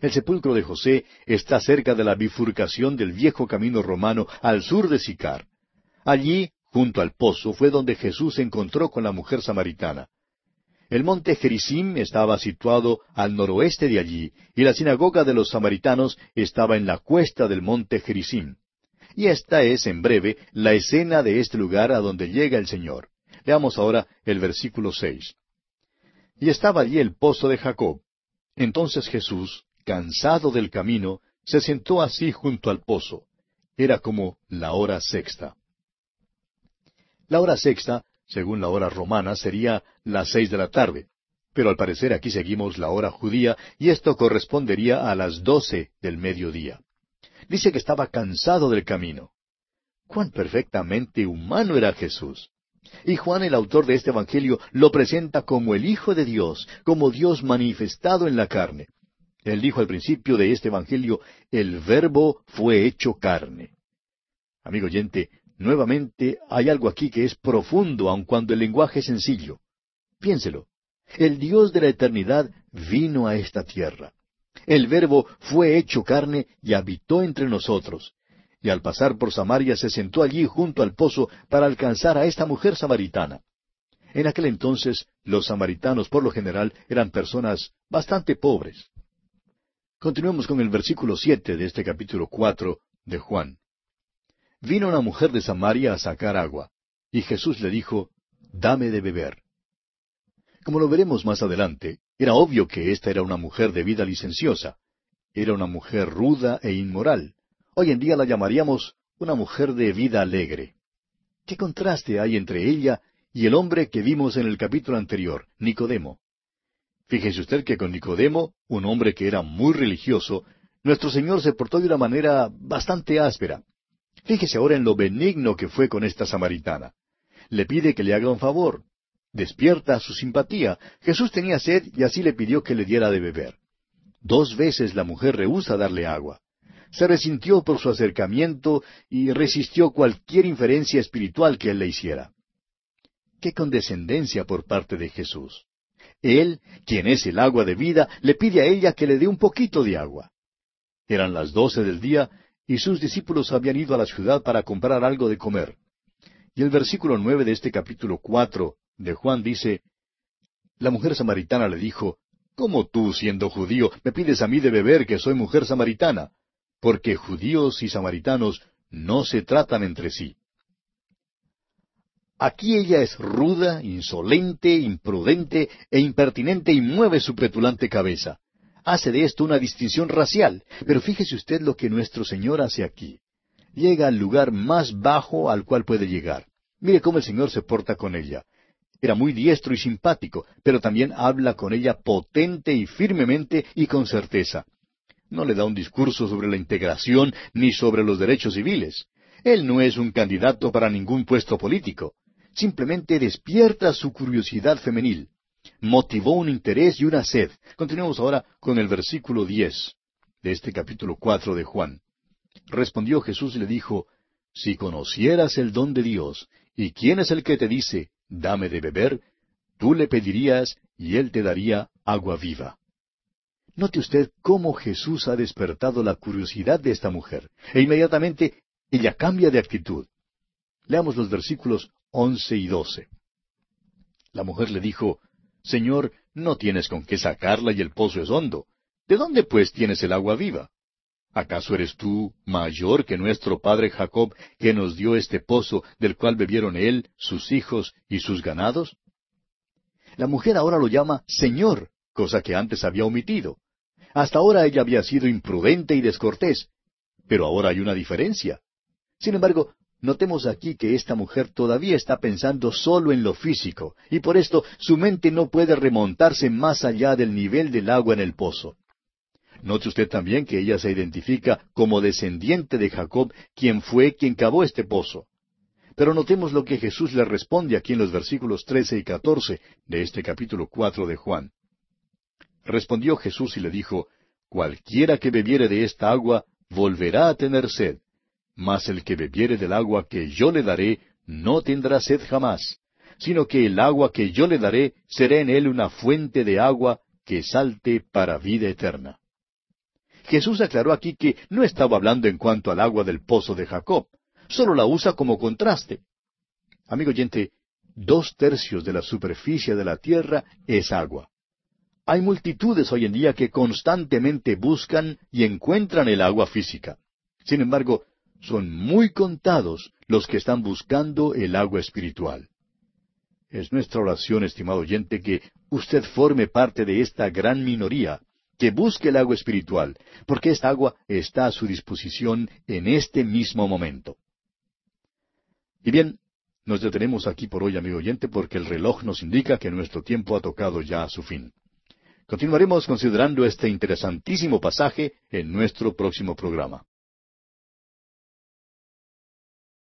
El sepulcro de José está cerca de la bifurcación del viejo camino romano al sur de Sicar. Allí Junto al pozo fue donde Jesús se encontró con la mujer samaritana. El monte Gerizim estaba situado al noroeste de allí, y la sinagoga de los samaritanos estaba en la cuesta del monte Gerizim. Y esta es, en breve, la escena de este lugar a donde llega el Señor. Leamos ahora el versículo seis. Y estaba allí el pozo de Jacob. Entonces Jesús, cansado del camino, se sentó así junto al pozo. Era como la hora sexta. La hora sexta, según la hora romana, sería las seis de la tarde. Pero al parecer aquí seguimos la hora judía y esto correspondería a las doce del mediodía. Dice que estaba cansado del camino. Cuán perfectamente humano era Jesús. Y Juan, el autor de este Evangelio, lo presenta como el Hijo de Dios, como Dios manifestado en la carne. Él dijo al principio de este Evangelio, el Verbo fue hecho carne. Amigo oyente, Nuevamente hay algo aquí que es profundo, aun cuando el lenguaje es sencillo. Piénselo. El Dios de la eternidad vino a esta tierra. El Verbo fue hecho carne y habitó entre nosotros. Y al pasar por Samaria se sentó allí junto al pozo para alcanzar a esta mujer samaritana. En aquel entonces los samaritanos por lo general eran personas bastante pobres. Continuemos con el versículo siete de este capítulo cuatro de Juan. Vino una mujer de Samaria a sacar agua, y Jesús le dijo, Dame de beber. Como lo veremos más adelante, era obvio que esta era una mujer de vida licenciosa. Era una mujer ruda e inmoral. Hoy en día la llamaríamos una mujer de vida alegre. ¿Qué contraste hay entre ella y el hombre que vimos en el capítulo anterior, Nicodemo? Fíjese usted que con Nicodemo, un hombre que era muy religioso, nuestro Señor se portó de una manera bastante áspera. Fíjese ahora en lo benigno que fue con esta samaritana. Le pide que le haga un favor. Despierta su simpatía. Jesús tenía sed y así le pidió que le diera de beber. Dos veces la mujer rehúsa darle agua. Se resintió por su acercamiento y resistió cualquier inferencia espiritual que él le hiciera. Qué condescendencia por parte de Jesús. Él, quien es el agua de vida, le pide a ella que le dé un poquito de agua. Eran las doce del día y sus discípulos habían ido a la ciudad para comprar algo de comer. Y el versículo nueve de este capítulo cuatro de Juan dice, La mujer samaritana le dijo, ¿Cómo tú, siendo judío, me pides a mí de beber que soy mujer samaritana? Porque judíos y samaritanos no se tratan entre sí. Aquí ella es ruda, insolente, imprudente e impertinente y mueve su petulante cabeza hace de esto una distinción racial. Pero fíjese usted lo que nuestro Señor hace aquí. Llega al lugar más bajo al cual puede llegar. Mire cómo el Señor se porta con ella. Era muy diestro y simpático, pero también habla con ella potente y firmemente y con certeza. No le da un discurso sobre la integración ni sobre los derechos civiles. Él no es un candidato para ningún puesto político. Simplemente despierta su curiosidad femenil motivó un interés y una sed. Continuemos ahora con el versículo diez de este capítulo cuatro de Juan. Respondió Jesús y le dijo, Si conocieras el don de Dios, y quién es el que te dice, dame de beber, tú le pedirías y él te daría agua viva. Note usted cómo Jesús ha despertado la curiosidad de esta mujer, e inmediatamente ella cambia de actitud. Leamos los versículos once y doce. La mujer le dijo, Señor, no tienes con qué sacarla y el pozo es hondo. ¿De dónde pues tienes el agua viva? ¿Acaso eres tú mayor que nuestro padre Jacob, que nos dio este pozo del cual bebieron él, sus hijos y sus ganados? La mujer ahora lo llama Señor, cosa que antes había omitido. Hasta ahora ella había sido imprudente y descortés, pero ahora hay una diferencia. Sin embargo, notemos aquí que esta mujer todavía está pensando solo en lo físico, y por esto su mente no puede remontarse más allá del nivel del agua en el pozo. Note usted también que ella se identifica como descendiente de Jacob, quien fue quien cavó este pozo. Pero notemos lo que Jesús le responde aquí en los versículos trece y catorce de este capítulo cuatro de Juan. Respondió Jesús y le dijo, Cualquiera que bebiere de esta agua volverá a tener sed, mas el que bebiere del agua que yo le daré no tendrá sed jamás, sino que el agua que yo le daré será en él una fuente de agua que salte para vida eterna. Jesús aclaró aquí que no estaba hablando en cuanto al agua del pozo de Jacob, solo la usa como contraste. Amigo oyente, dos tercios de la superficie de la tierra es agua. Hay multitudes hoy en día que constantemente buscan y encuentran el agua física. Sin embargo, son muy contados los que están buscando el agua espiritual. Es nuestra oración, estimado oyente, que usted forme parte de esta gran minoría que busque el agua espiritual, porque esta agua está a su disposición en este mismo momento. Y bien, nos detenemos aquí por hoy, amigo oyente, porque el reloj nos indica que nuestro tiempo ha tocado ya a su fin. Continuaremos considerando este interesantísimo pasaje en nuestro próximo programa.